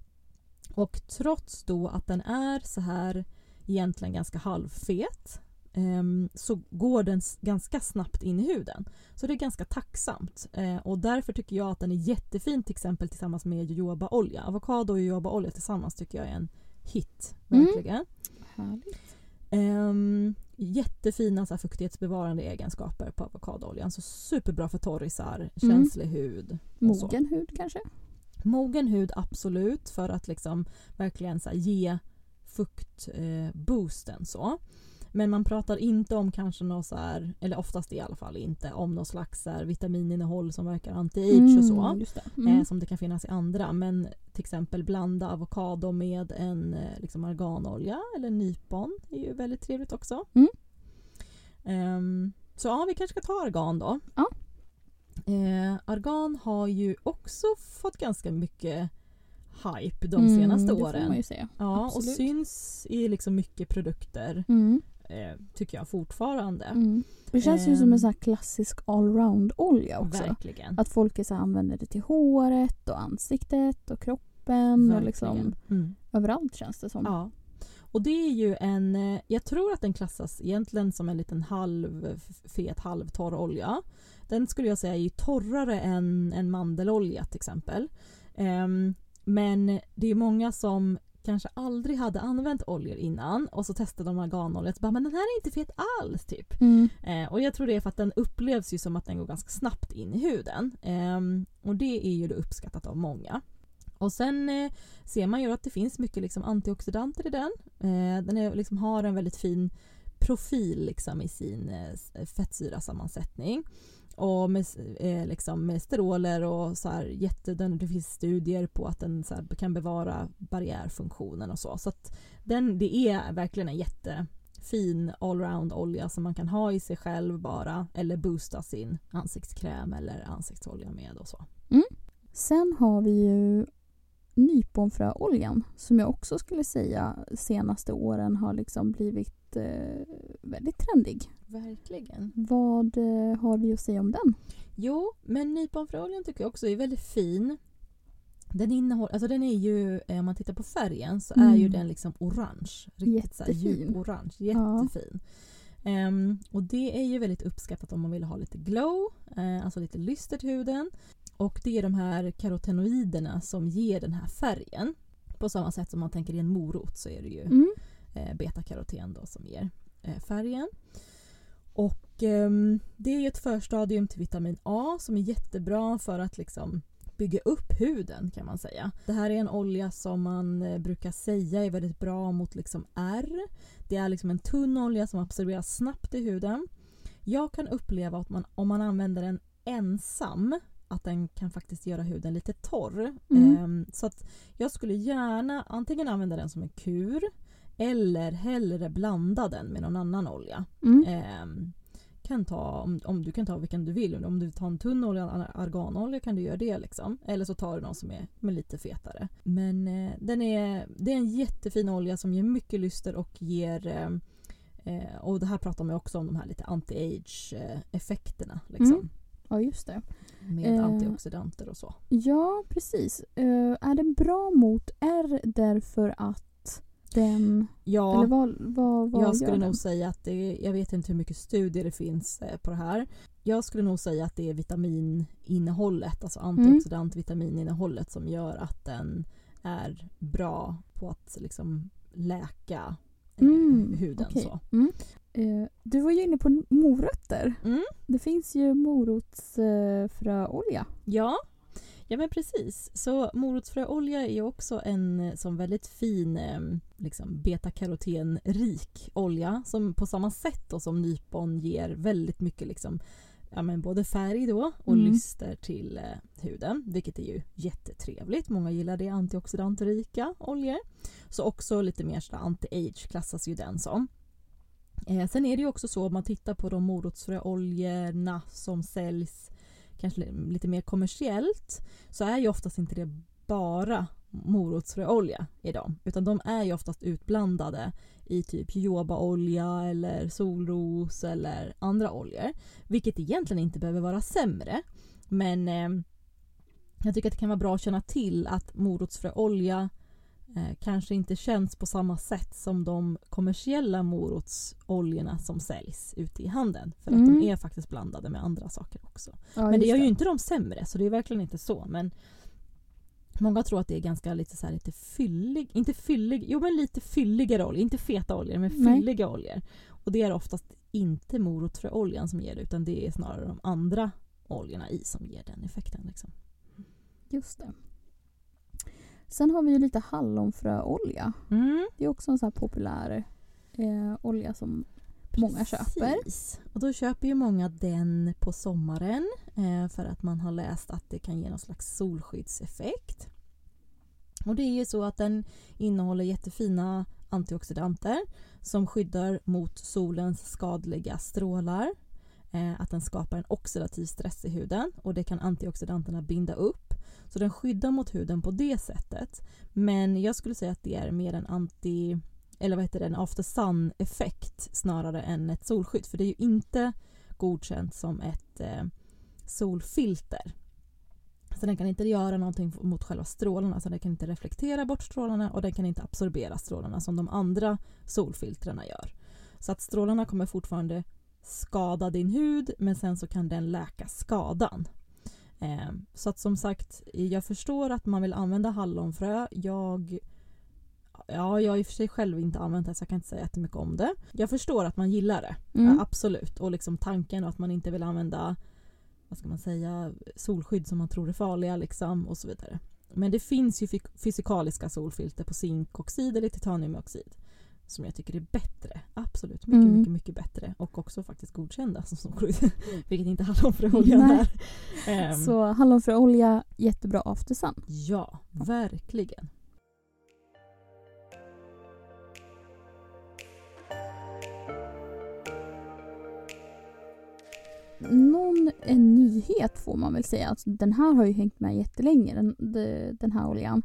och trots då att den är så här egentligen ganska halvfet ehm, så går den ganska snabbt in i huden. Så det är ganska tacksamt. Eh, och därför tycker jag att den är jättefin till exempel tillsammans med jojobaolja. Avokado och jojobaolja tillsammans tycker jag är en hit. Mm. Härligt. Ehm, jättefina så här, fuktighetsbevarande egenskaper på avokadooljan. Så superbra för torrisar, känslig hud. och så. Mogen hud kanske? Mogen hud absolut för att liksom verkligen så här, ge fuktboosten eh, så. Men man pratar inte om kanske något så här, eller oftast i alla fall inte, om något slags så här, vitaminnehåll som verkar anti-age och så. Mm, det. Mm. Eh, som det kan finnas i andra. Men till exempel blanda avokado med en eh, liksom arganolja eller nypon är ju väldigt trevligt också. Mm. Ehm, så ja, vi kanske ska ta argan då. Ja. Eh, argan har ju också fått ganska mycket hype de Mm, senaste Det får åren. Ja, och absolut. syns i liksom mycket produkter Mm. Eh, tycker jag fortfarande. Mm. Det känns ju som Ehm. en sån här klassisk allround-olja också. Verkligen. Att folk är så här, använder det till håret och ansiktet och kroppen och liksom. Mm. överallt känns det som. Ja. Och det är ju en, eh, jag tror att den klassas egentligen som en liten halvfet, halvtorr olja. Den skulle jag säga är torrare än, än mandelolja till exempel. Ehm, men det är många som kanske aldrig hade använt oljor innan och så testade de arganolja och bara men den här är inte fet alls typ. Mm. Eh, och jag tror det är för att den upplevs ju som att den går ganska snabbt in i huden. Ehm, och det är ju då uppskattat av många. Och sen eh, ser man ju att det finns mycket liksom antioxidanter i den. Eh, den är, liksom, har en väldigt fin profil liksom, i sin eh, fettsyrasammansättning och med, eh, liksom med steroler och så här jätte, det finns studier på att den så här, kan bevara barriärfunktionen och så. Så att den, det är verkligen en jättefin allround olja som man kan ha i sig själv bara eller boosta sin ansiktskräm eller ansiktsolja med och så. Mm. Sen har vi ju nyponfröoljan som jag också skulle säga senaste åren har liksom blivit eh, väldigt trendig. Verkligen. Vad eh, har vi att säga om den? Jo, men nyponfröoljan tycker jag också är väldigt fin. Den innehåller, alltså den är ju, eh, om man tittar på färgen så är Mm. ju den liksom orange. Riktigt så Jättefin. djup orange. Jättefin. Ehm, och det är ju väldigt uppskattat om man vill ha lite glow, eh, alltså lite lyster till huden. Och det är de här karotenoiderna som ger den här färgen. På samma sätt som man tänker i en morot så är det ju Mm. Eh, betakaroten då som ger eh, färgen. Och ehm, det är ett förstadium till vitamin A som är jättebra för att liksom bygga upp huden kan man säga. Det här är en olja som man eh, brukar säga är väldigt bra mot liksom ärr. Det är liksom en tunn olja som absorberas snabbt i huden. Jag kan uppleva att man, om man använder den ensam att den kan faktiskt göra huden lite torr. Mm. Ehm, så att jag skulle gärna antingen använda den som en kur eller hellre blanda den med någon annan olja. Mm. Ehm, kan ta, om, om du kan ta vilken du vill. Om du tar en tunn olja, arganolja kan du göra det. Liksom. Eller så tar du någon som är med lite fetare. Men eh, den är, det är en jättefin olja som ger mycket lyster och ger eh, eh, och det här pratar man också om de här lite anti-age eh, effekterna. Liksom, Mm. Ja, just det. Med Eh. antioxidanter och så. Ja, precis. Eh, är den bra mot R därför att den... Ja, Eller vad, vad, vad jag skulle den? nog säga att det jag vet inte hur mycket studier det finns eh, på det här. Jag skulle nog säga att det är vitaminnehållet, alltså Mm. antioxidant vitaminnehållet som gör att den är bra på att liksom läka eh, Mm, huden. okej. Så. Eh, du var ju inne på morötter. Mm. Det finns ju morotsfröolja. Ja. Ja, men precis. Så morotsfröolja är också en eh, som väldigt fin eh, liksom betakarotenrik olja som på samma sätt då som nypon ger väldigt mycket liksom, ja, men både färg då och Mm. lyster till eh, huden, vilket är ju jättetrevligt. Många gillar det, antioxidantrika oljor. Så också lite mer anti-age klassas ju den som. Eh, sen är det ju också så om man tittar på de morotsfröoljorna som säljs kanske lite mer kommersiellt så är ju oftast inte det bara morotsfröolja i dem. Utan de är ju oftast utblandade i typ jojobaolja eller solros eller andra oljor. Vilket egentligen inte behöver vara sämre. Men eh, jag tycker att det kan vara bra att känna till att morotsfröolja kanske inte känns på samma sätt som de kommersiella morotsoljorna som säljs ute i handeln. För att Mm. de är faktiskt blandade med andra saker också. Ja, Men det gör ju inte dem sämre, så det är verkligen inte så. Men många tror att det är ganska lite så här lite fyllig, inte fyllig, jo men lite fylligare oljor, inte feta oljor men Nej. fylliga oljor. Och det är oftast inte morotsfröoljan som ger det utan det är snarare de andra oljorna i som ger den effekten. Liksom. Just det. Sen har vi ju lite hallonfröolja. Mm. Det är också en sån här populär eh, olja som många köper. Och då köper ju många den på sommaren eh, för att man har läst att det kan ge någon slags solskyddseffekt. Och det är ju så att den innehåller jättefina antioxidanter som skyddar mot solens skadliga strålar. Eh, att den skapar en oxidativ stress i huden och det kan antioxidanterna binda upp. Så den skyddar mot huden på det sättet. Men jag skulle säga att det är mer en anti eller vad heter det, en after sun effekt snarare än ett solskydd. För det är ju inte godkänt som ett eh, solfilter. Så den kan inte göra någonting mot själva strålarna, så den kan inte reflektera bort strålarna och den kan inte absorbera strålarna som de andra solfiltrerna gör. Så att strålarna kommer fortfarande skada din hud men sen så kan den läka skadan. Eh, så att som sagt, jag förstår att man vill använda hallonfrö. Jag Ja, jag har i och för sig själv inte använt det så jag kan inte säga jättemycket om det. Jag förstår att man gillar det, Mm. ja, absolut. Och liksom tanken och att man inte vill använda vad ska man säga, solskydd som man tror är farliga liksom, och så vidare. Men det finns ju fy- fysikaliska solfilter på zinkoxid eller titaniumoxid. Som jag tycker är bättre. Absolut, mycket, Mm. mycket, mycket bättre. Och också faktiskt godkända som solskydd. Vilket inte hallonfröoljan är. Ehm, Så hallonfröolja, jättebra after sun. Ja, verkligen. Någon en nyhet får man väl säga. Alltså, den här har ju hängt med jättelänge, den, de- den här oljan.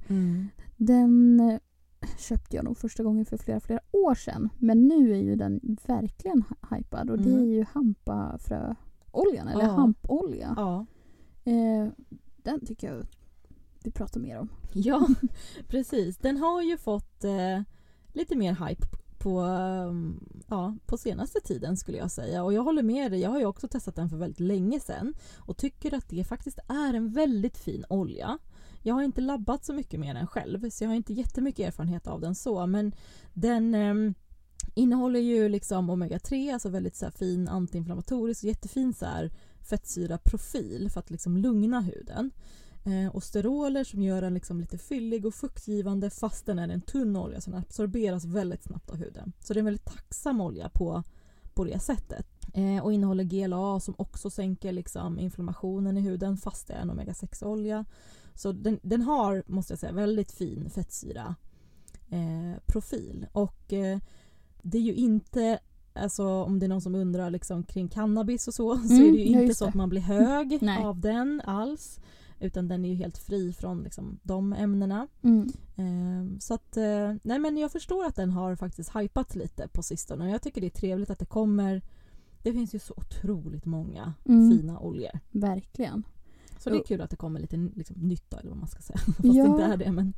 Den eh, köpte jag nog första gången för flera, flera år sedan. Men nu är ju den verkligen hy- hypad och det Mm. är ju hampafröoljan, eller Ja. hampolja. Ja. Eh, den tycker jag vi pratar mer om. Ja, precis. Den har ju fått eh, lite mer hype på, um, ja, på senaste tiden skulle jag säga. Och jag håller med dig, jag har ju också testat den för väldigt länge sedan och tycker att det faktiskt är en väldigt fin olja. Jag har inte labbat så mycket med den själv så jag har inte jättemycket erfarenhet av den så men den eh, innehåller ju liksom omega-3, alltså väldigt så här fin antiinflammatorisk och jättefin så här fettsyraprofil för att liksom lugna huden. Eh, och steroler som gör den liksom lite fyllig och fuktgivande fast den är en tunn olja så den absorberas väldigt snabbt av huden. Så det är en väldigt tacksam olja på, på det sättet. Eh, och innehåller GLA som också sänker liksom inflammationen i huden fast det är en omega-6-olja. Så den, den har, måste jag säga, väldigt fin fettsyra eh, profil. Och eh, det är ju inte Alltså om det är någon som undrar liksom, kring cannabis och så så Mm, är det ju ja, inte just så det. att man blir hög av den alls. Utan den är ju helt fri från liksom, de ämnena. Mm. Ehm, så att, eh, nej men jag förstår att den har faktiskt hypats lite på sistone. Jag tycker det är trevligt att det kommer. Det finns ju så otroligt många Mm. fina oljor. Verkligen. Så det är kul att det kommer lite liksom, nytta eller vad man ska säga. Fast Ja. det inte är det men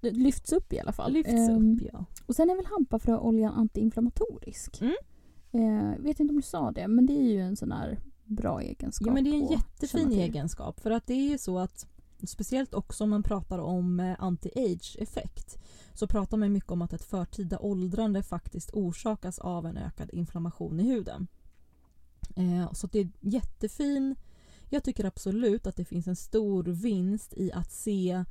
Det lyfts upp i alla fall. lyfts Ehm, upp ja. Och sen är väl hampafröoljan antiinflammatorisk. Mm. Eh, vet inte om du sa det, men det är ju en sån här bra egenskap. Ja men det är en jättefin egenskap. För att det är ju så att speciellt också om man pratar om eh, anti-age effekt så pratar man mycket om att ett förtida åldrande faktiskt orsakas av en ökad inflammation i huden. Eh, så det är jättefin. Jag tycker absolut att det finns en stor vinst i att se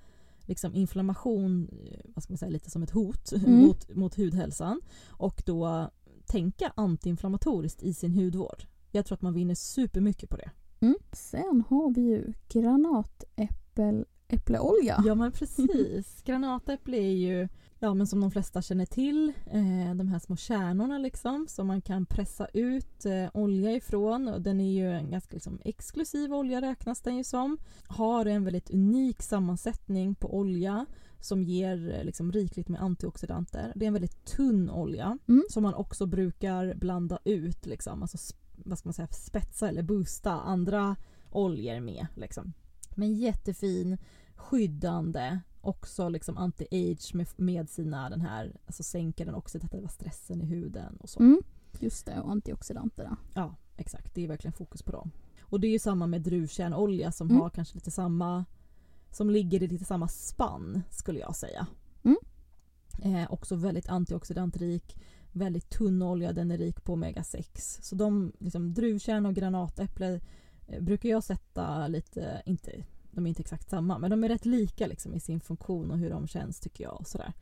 liksom inflammation eh, vad ska man säga, lite som ett hot Mm. mot, mot hudhälsan och då tänka antiinflammatoriskt i sin hudvård. Jag tror att man vinner supermycket på det. Mm. Sen har vi ju granatäppleolja. Ja men precis. Granatäpple är ju, ja men som de flesta känner till, eh, de här små kärnorna liksom som man kan pressa ut eh, olja ifrån. Och den är ju en ganska liksom, exklusiv olja räknas den ju som. Har en väldigt unik sammansättning på olja som ger eh, liksom, rikligt med antioxidanter. Det är en väldigt tunn olja Mm. som man också brukar blanda ut, liksom, alltså, vad ska man säga, spetsa eller boosta andra oljor med. Liksom. Men jättefin, skyddande, också liksom anti-age med, med sina den här, alltså sänker den oxidativa stressen i huden och så. Mm. Just det, och antioxidanterna. Ja, exakt. Det är verkligen fokus på dem. Och det är ju samma med druvkärnolja som Mm. har kanske lite samma, som ligger i lite samma spann skulle jag säga. Mm. Eh, också väldigt antioxidantrik, väldigt tunn olja, den är rik på omega-6. Så de, liksom, druvkärn och granatäpple eh, brukar jag sätta lite, inte, de är inte exakt samma, men de är rätt lika liksom, i sin funktion och hur de känns tycker jag. Och sådär.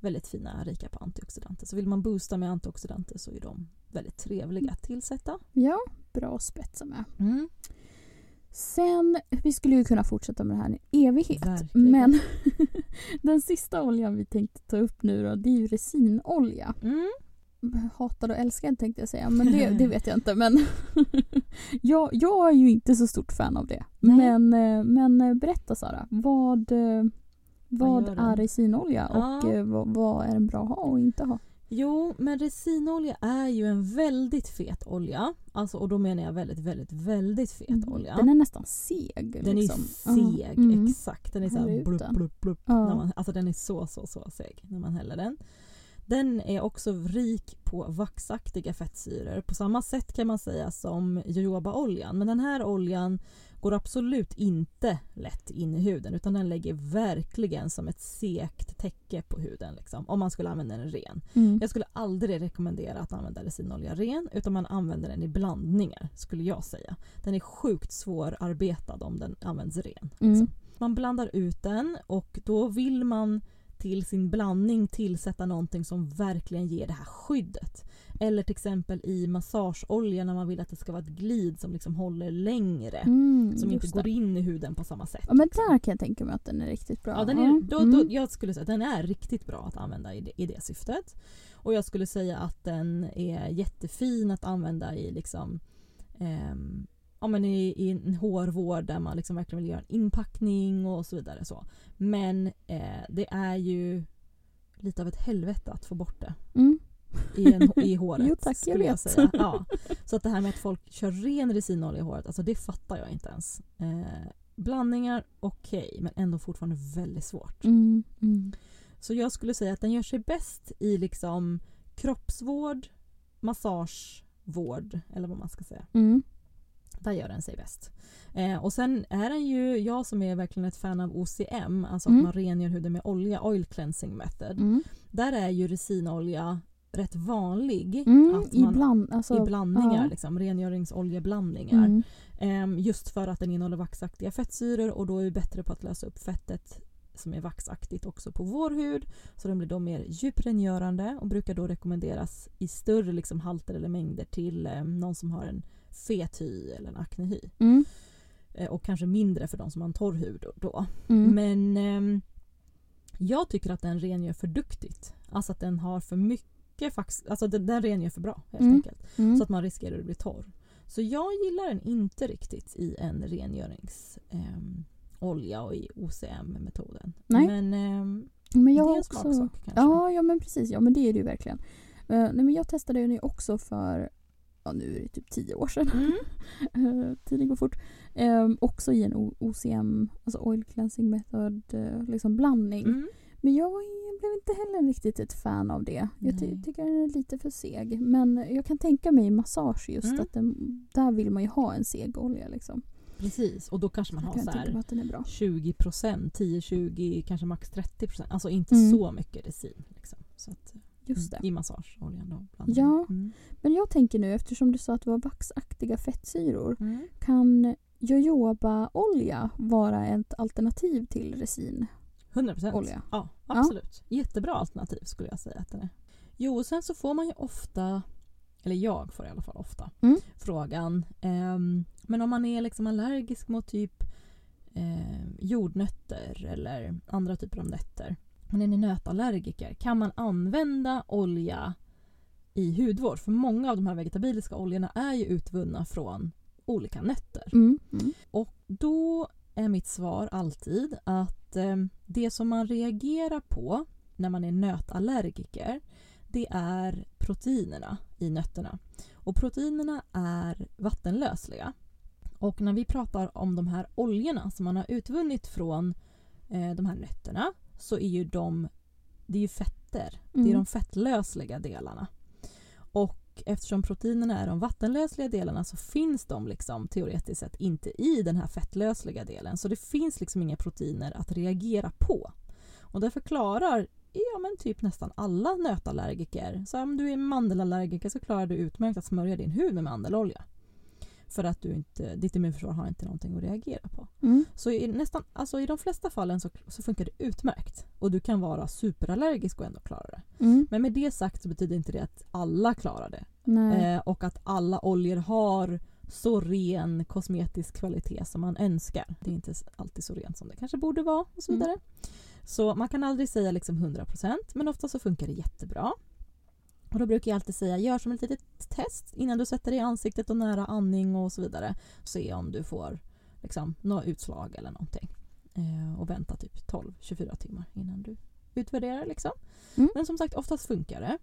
Väldigt fina, rika på antioxidanter. Så vill man boosta med antioxidanter så är de väldigt trevliga att tillsätta. Ja, bra att spetsa med. Mm. Sen, vi skulle ju kunna fortsätta med det här i evighet. Verkligen. Men den sista oljan vi tänkte ta upp nu då, det är ju resinolja. Mm. Hatad och älskad tänkte jag säga, men det, det vet jag inte. Men jag, jag är ju inte så stort fan av det. Nej. Men, eh, men eh, berätta Sara, vad, eh, vad den? är resinolja och Ja. vad, vad är den bra att ha och inte ha? Jo, men resinolja är ju en väldigt fet olja. Alltså, och då menar jag väldigt, väldigt, väldigt fet olja. Mm. Den är nästan seg. Den liksom. är seg. Mm. exakt. Den är så Häller här ut blupp, blupp, blupp. Ja. Man, alltså den är så, så, så seg när man häller den. Den är också rik på vaxaktiga fettsyror på samma sätt kan man säga som jojobaoljan. Men den här oljan går absolut inte lätt in i huden utan den lägger verkligen som ett sekt täcke på huden liksom, om man skulle använda den ren. Mm. Jag skulle aldrig rekommendera att använda resinolja ren utan man använder den i blandningar skulle jag säga. Den är sjukt svårarbetad om den används ren. Mm. Man blandar ut den och då vill man till sin blandning tillsätta någonting som verkligen ger det här skyddet. Eller till exempel i massageolja när man vill att det ska vara ett glid som liksom håller längre. Mm, som inte just går det. in i huden på samma sätt. Ja men där kan jag tänka mig att den är riktigt bra. Ja, den är, då, då, Mm. jag skulle säga att den är riktigt bra att använda i det, i det syftet. Och jag skulle säga att den är jättefin att använda i liksom ehm, ja, men i, i en hårvård där man liksom verkligen vill göra en inpackning och så vidare. Så. Men eh, det är ju lite av ett helvete att få bort det Mm. i, en, i håret. Jo, tack, jag skulle jag vet. säga. Ja. Så att det här med att folk kör ren resinolja i håret, alltså det fattar jag inte ens. Eh, blandningar, okej, men ändå fortfarande väldigt svårt. Mm. Mm. Så jag skulle säga att den gör sig bäst i liksom kroppsvård, massagevård eller vad man ska säga. Mm. Där gör den sig bäst. Eh, och sen är den ju, jag som är verkligen ett fan av OCM, alltså Mm. att man rengör huden med olja, oil cleansing method. Mm. Där är ju resinolja rätt vanlig. Mm. Att man, Ibland. Alltså, I blandningar, ja. liksom, rengöringsoljeblandningar. Mm. Ehm, just för att den innehåller vaxaktiga fettsyror och då är vi bättre på att lösa upp fettet som är vaxaktigt också på vår hud. Så den blir då mer djuprengörande och brukar då rekommenderas i större liksom, halter eller mängder till eh, någon som har en fet hy eller en aknehy. Mm. Eh, och kanske mindre för de som har en torr hud då. Mm. Men ehm, jag tycker att den rengör för duktigt. Alltså att den har för mycket fax, alltså den, den rengör för bra helt Mm. enkelt. Mm. Så att man riskerar att bli torr. Så jag gillar den inte riktigt i en rengöringsolja och i OCM-metoden. Men ehm, Men jag det är en också... smaksak kanske. Ja, ja men precis. Ja men det är det ju verkligen. Eh, nej, men jag testade den ju också för, ja nu är det typ tio år sedan. Mm. Eh, tiden går fort. Eh, också i en OCM, alltså oil cleansing method, eh, liksom blandning. Mm. Men jag blev inte heller riktigt ett fan av det. Jag ty- tycker den är lite för seg. Men jag kan tänka mig massage just Mm. att den, där vill man ju ha en seg olja liksom. Precis, och då kanske man har så här att den är bra. 20% 10-20, kanske max 30% Alltså inte Mm. så mycket resin. Liksom. Så att, Just det. I massageoljan då. Ja. Mm. Men jag tänker nu, eftersom du sa att det var vaxaktiga fettsyror. Mm. Kan jojobaolja vara ett alternativ till resin? 100 procent. Olja. Ja, absolut. Jättebra alternativ skulle jag säga att den är. Jo, och sen så får man ju ofta, eller jag får i alla fall ofta, Mm. frågan ehm, men om man är liksom allergisk mot typ eh, jordnötter eller andra typer av nötter. Men är ni nötallergiker, kan man använda olja i hudvård? För många av de här vegetabiliska oljorna är ju utvunna från olika nötter. Mm. Mm. Och då är mitt svar alltid att eh, det som man reagerar på när man är nötallergiker det är proteinerna i nötterna. Och proteinerna är vattenlösliga. Och när vi pratar om de här oljorna som man har utvunnit från eh, de här nötterna så är ju de det är ju fetter. Det är Mm. de fettlösliga delarna. Och eftersom proteinerna är de vattenlösliga delarna så finns de liksom teoretiskt sett inte i den här fettlösliga delen. Så det finns liksom inga proteiner att reagera på. Och det förklarar ja, men typ nästan alla nötallergiker. Så om du är mandelallergiker så klarar du utmärkt att smörja din hud med mandelolja. För att du inte, ditt immunförsvar har inte någonting att reagera på. Mm. Så i, nästan, alltså i de flesta fallen så, så funkar det utmärkt. Och du kan vara superallergisk och ändå klara det. Mm. Men med det sagt så betyder inte det att alla klarar det. Eh, och att alla oljor har så ren kosmetisk kvalitet som man önskar. Det är inte alltid så rent som det kanske borde vara och så Mm. vidare. Så man kan aldrig säga liksom 100% men ofta så funkar det jättebra. Och då brukar jag alltid säga gör som ett litet test innan du sätter dig i ansiktet och nära andning och så vidare. Se om du får liksom, några utslag eller någonting. Eh, och vänta typ 12-24 timmar innan du utvärderar. Liksom. Mm. Men som sagt oftast funkar det.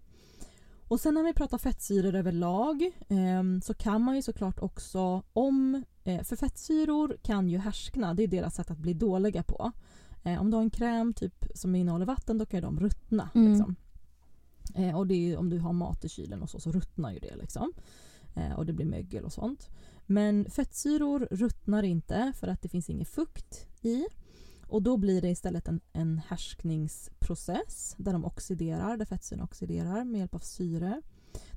Och sen när vi pratar fettsyror överlag eh, så kan man ju såklart också om... Eh, för fettsyror kan ju härskna, det är deras sätt att bli dåliga på. Eh, om du har en kräm typ som innehåller vatten då kan de ruttna. Mm. Liksom. Eh, och det är ju, om du har mat i kylen och så, så ruttnar ju det. Liksom. Eh, och det blir mögel och sånt. Men fettsyror ruttnar inte för att det finns ingen fukt i. Och då blir det istället en, en härskningsprocess där de oxiderar, där fettsyrorna oxiderar med hjälp av syre.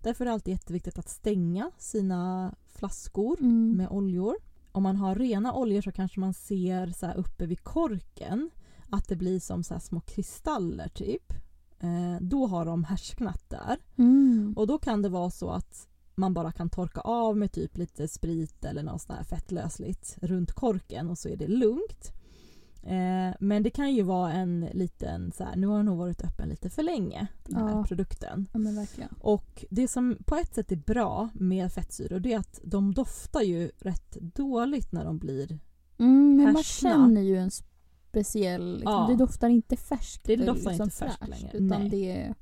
Därför är det alltid jätteviktigt att stänga sina flaskor Mm. med oljor. Om man har rena oljor så kanske man ser så här uppe vid korken att det blir som så små kristaller typ. Eh, då har de härsknat där. Mm. Och då kan det vara så att man bara kan torka av med typ lite sprit eller något sånt här fettlösligt runt korken och så är det lugnt. Eh, men det kan ju vara en liten så här, nu har den nog varit öppen lite för länge den här Ja. produkten. Ja. Och det som på ett sätt är bra med fettsyror det är att de doftar ju rätt dåligt när de blir Mm, men man Härskna. känner ju en speciell... Liksom, Ja. Det doftar inte färskt. Det doftar liksom inte färskt längre, Utan nej. det, är-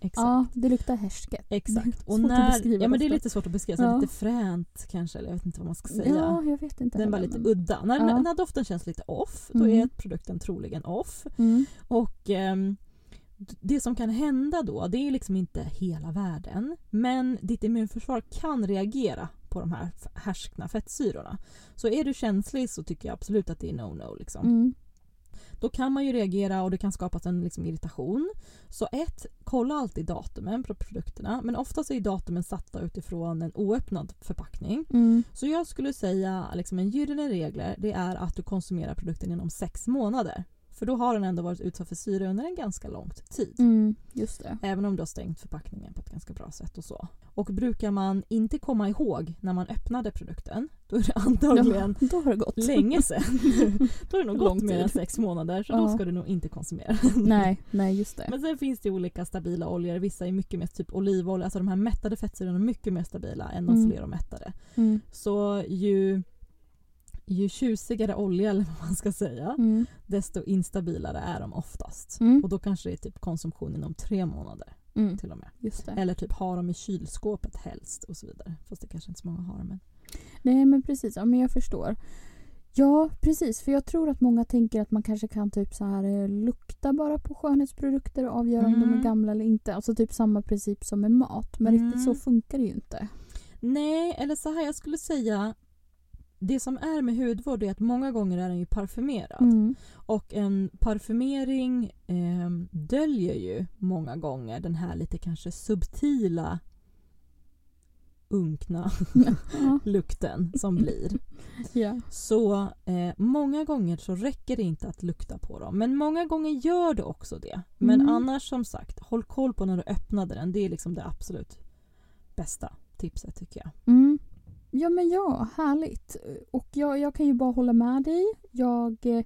exakt. ja, det luktar härsket. Exakt. Och när, ja, men det är lite svårt att beskriva, Ja. lite fränt kanske, eller jag vet inte vad man ska säga. Ja, jag vet inte Den var lite men- udda. När, Ja. när doften känns lite off, då Mm. är produkten troligen off. Mm. Och d- det som kan hända då, det är liksom inte hela världen. Men ditt immunförsvar kan reagera på de här härskna fettsyrorna. Så är du känslig så tycker jag absolut att det är no-no. Liksom. Mm. Då kan man ju reagera och det kan skapas en liksom irritation. Så ett, kolla alltid datumen på produkterna. Men oftast är datumen satta utifrån en oöppnad förpackning. Mm. Så jag skulle säga liksom en gyllene regel det är att du konsumerar produkten inom sex månader. För då har den ändå varit utsatt för syre under en ganska lång tid. Mm. Just det. Även om du har stängt förpackningen på ett ganska bra sätt och så. Och brukar man inte komma ihåg när man öppnade produkten då är det antagligen Ja, då har det gått. länge sedan. då har det nog gått mer än sex månader så Ja. då ska du nog inte konsumera. nej, nej just det. Men sen finns det olika stabila oljor. Vissa är mycket mer typ olivolja, alltså de här mättade fettsyrorna är mycket mer stabila än de Mm. fler och mättade. Mm. Så ju, ju tjusigare olja, eller vad man ska säga, Mm. desto instabilare är de oftast. Mm. Och då kanske det är typ konsumtion inom tre månader Mm. till och med. Eller typ ha dem i kylskåpet helst och så vidare. Fast det kanske inte så många har. Men... Nej men precis, ja, men jag förstår. Ja precis, för jag tror att många tänker att man kanske kan typ så här eh, lukta bara på skönhetsprodukter och avgöra om de Mm. är gamla eller inte. Alltså typ samma princip som med mat. Men riktigt så Mm. funkar det ju inte. Nej, eller så här, jag skulle säga det som är med hudvård är att många gånger är den ju parfymerad. Mm. Och en parfymering eh, döljer ju många gånger den här lite kanske subtila unkna lukten som blir. ja. Så eh, många gånger så räcker det inte att lukta på dem. Men många gånger gör det också det. Men Mm. annars som sagt, håll koll på när du öppnade den. Det är liksom det absolut bästa tipset tycker jag. Mm. Ja men ja, härligt. Och jag, jag kan ju bara hålla med dig. Jag eh,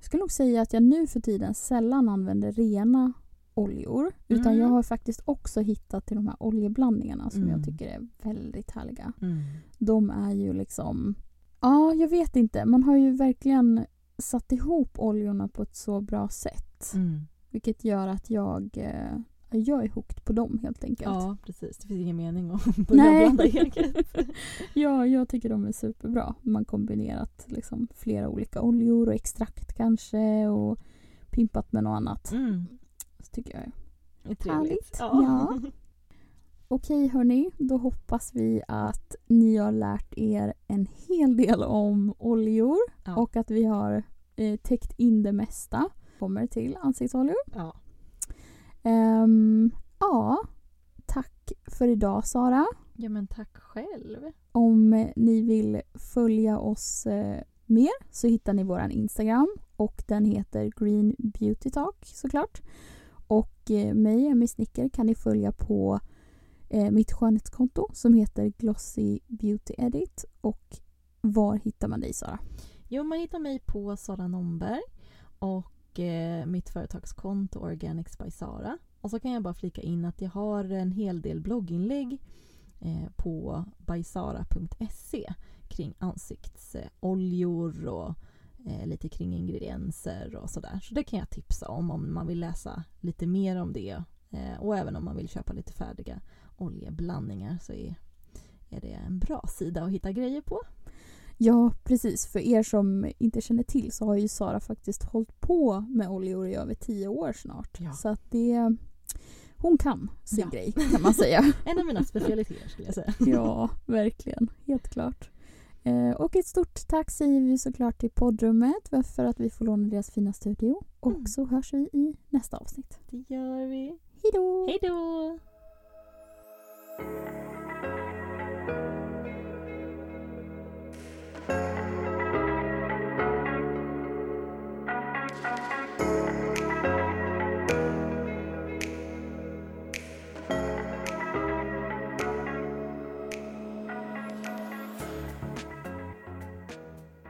skulle nog säga att jag nu för tiden sällan använder rena oljor. Utan Mm. jag har faktiskt också hittat till de här oljeblandningarna som Mm. jag tycker är väldigt härliga. Mm. De är ju liksom... Ja, jag vet inte. Man har ju verkligen satt ihop oljorna på ett så bra sätt. Mm. Vilket gör att jag, eh, jag är hooked på dem helt enkelt. Ja, precis. Det finns ingen mening att börja Nej. blanda eget. Ja, jag tycker de är superbra. Man kombinerat liksom flera olika oljor och extrakt kanske och pimpat med något annat. Mm. Så tycker jag. Är trevligt. Härligt. Ja. Okej hörni, då hoppas vi att ni har lärt er en hel del om oljor Ja. och att vi har eh, täckt in det mesta. Kommer till ansiktsoljor. ja. Ehm, ja, tack för idag Sara. ja, men tack själv. Om ni vill följa oss eh, mer så hittar ni våran Instagram och den heter Green Beauty Talk såklart. Och eh, mig, Emmy Snicker, kan ni följa på eh, mitt skönhetskonto som heter Glossy Beauty Edit. Och var hittar man dig Sara? Jo, man hittar mig på Sara Nomberg och eh, mitt företagskonto Organics by Sara. Och så kan jag bara flika in att jag har en hel del blogginlägg eh, på bysara.se kring ansiktsoljor och eh, lite kring ingredienser och sådär. Så det kan jag tipsa om om man vill läsa lite mer om det. Eh, och även om man vill köpa lite färdiga oljeblandningar så är, är det en bra sida att hitta grejer på. Ja, precis. För er som inte känner till så har ju Sara faktiskt hållit på med oljor i över tio år snart. Ja. Så att det... Hon kan sin Ja. grej kan man säga. En av mina specialiteter skulle jag säga. Ja, verkligen. Helt klart. Eh, och ett stort tack säger vi såklart till poddrummet för att vi får låna deras fina studio. Och Mm. så hörs vi i nästa avsnitt. Det gör vi. Hej då! Hej då!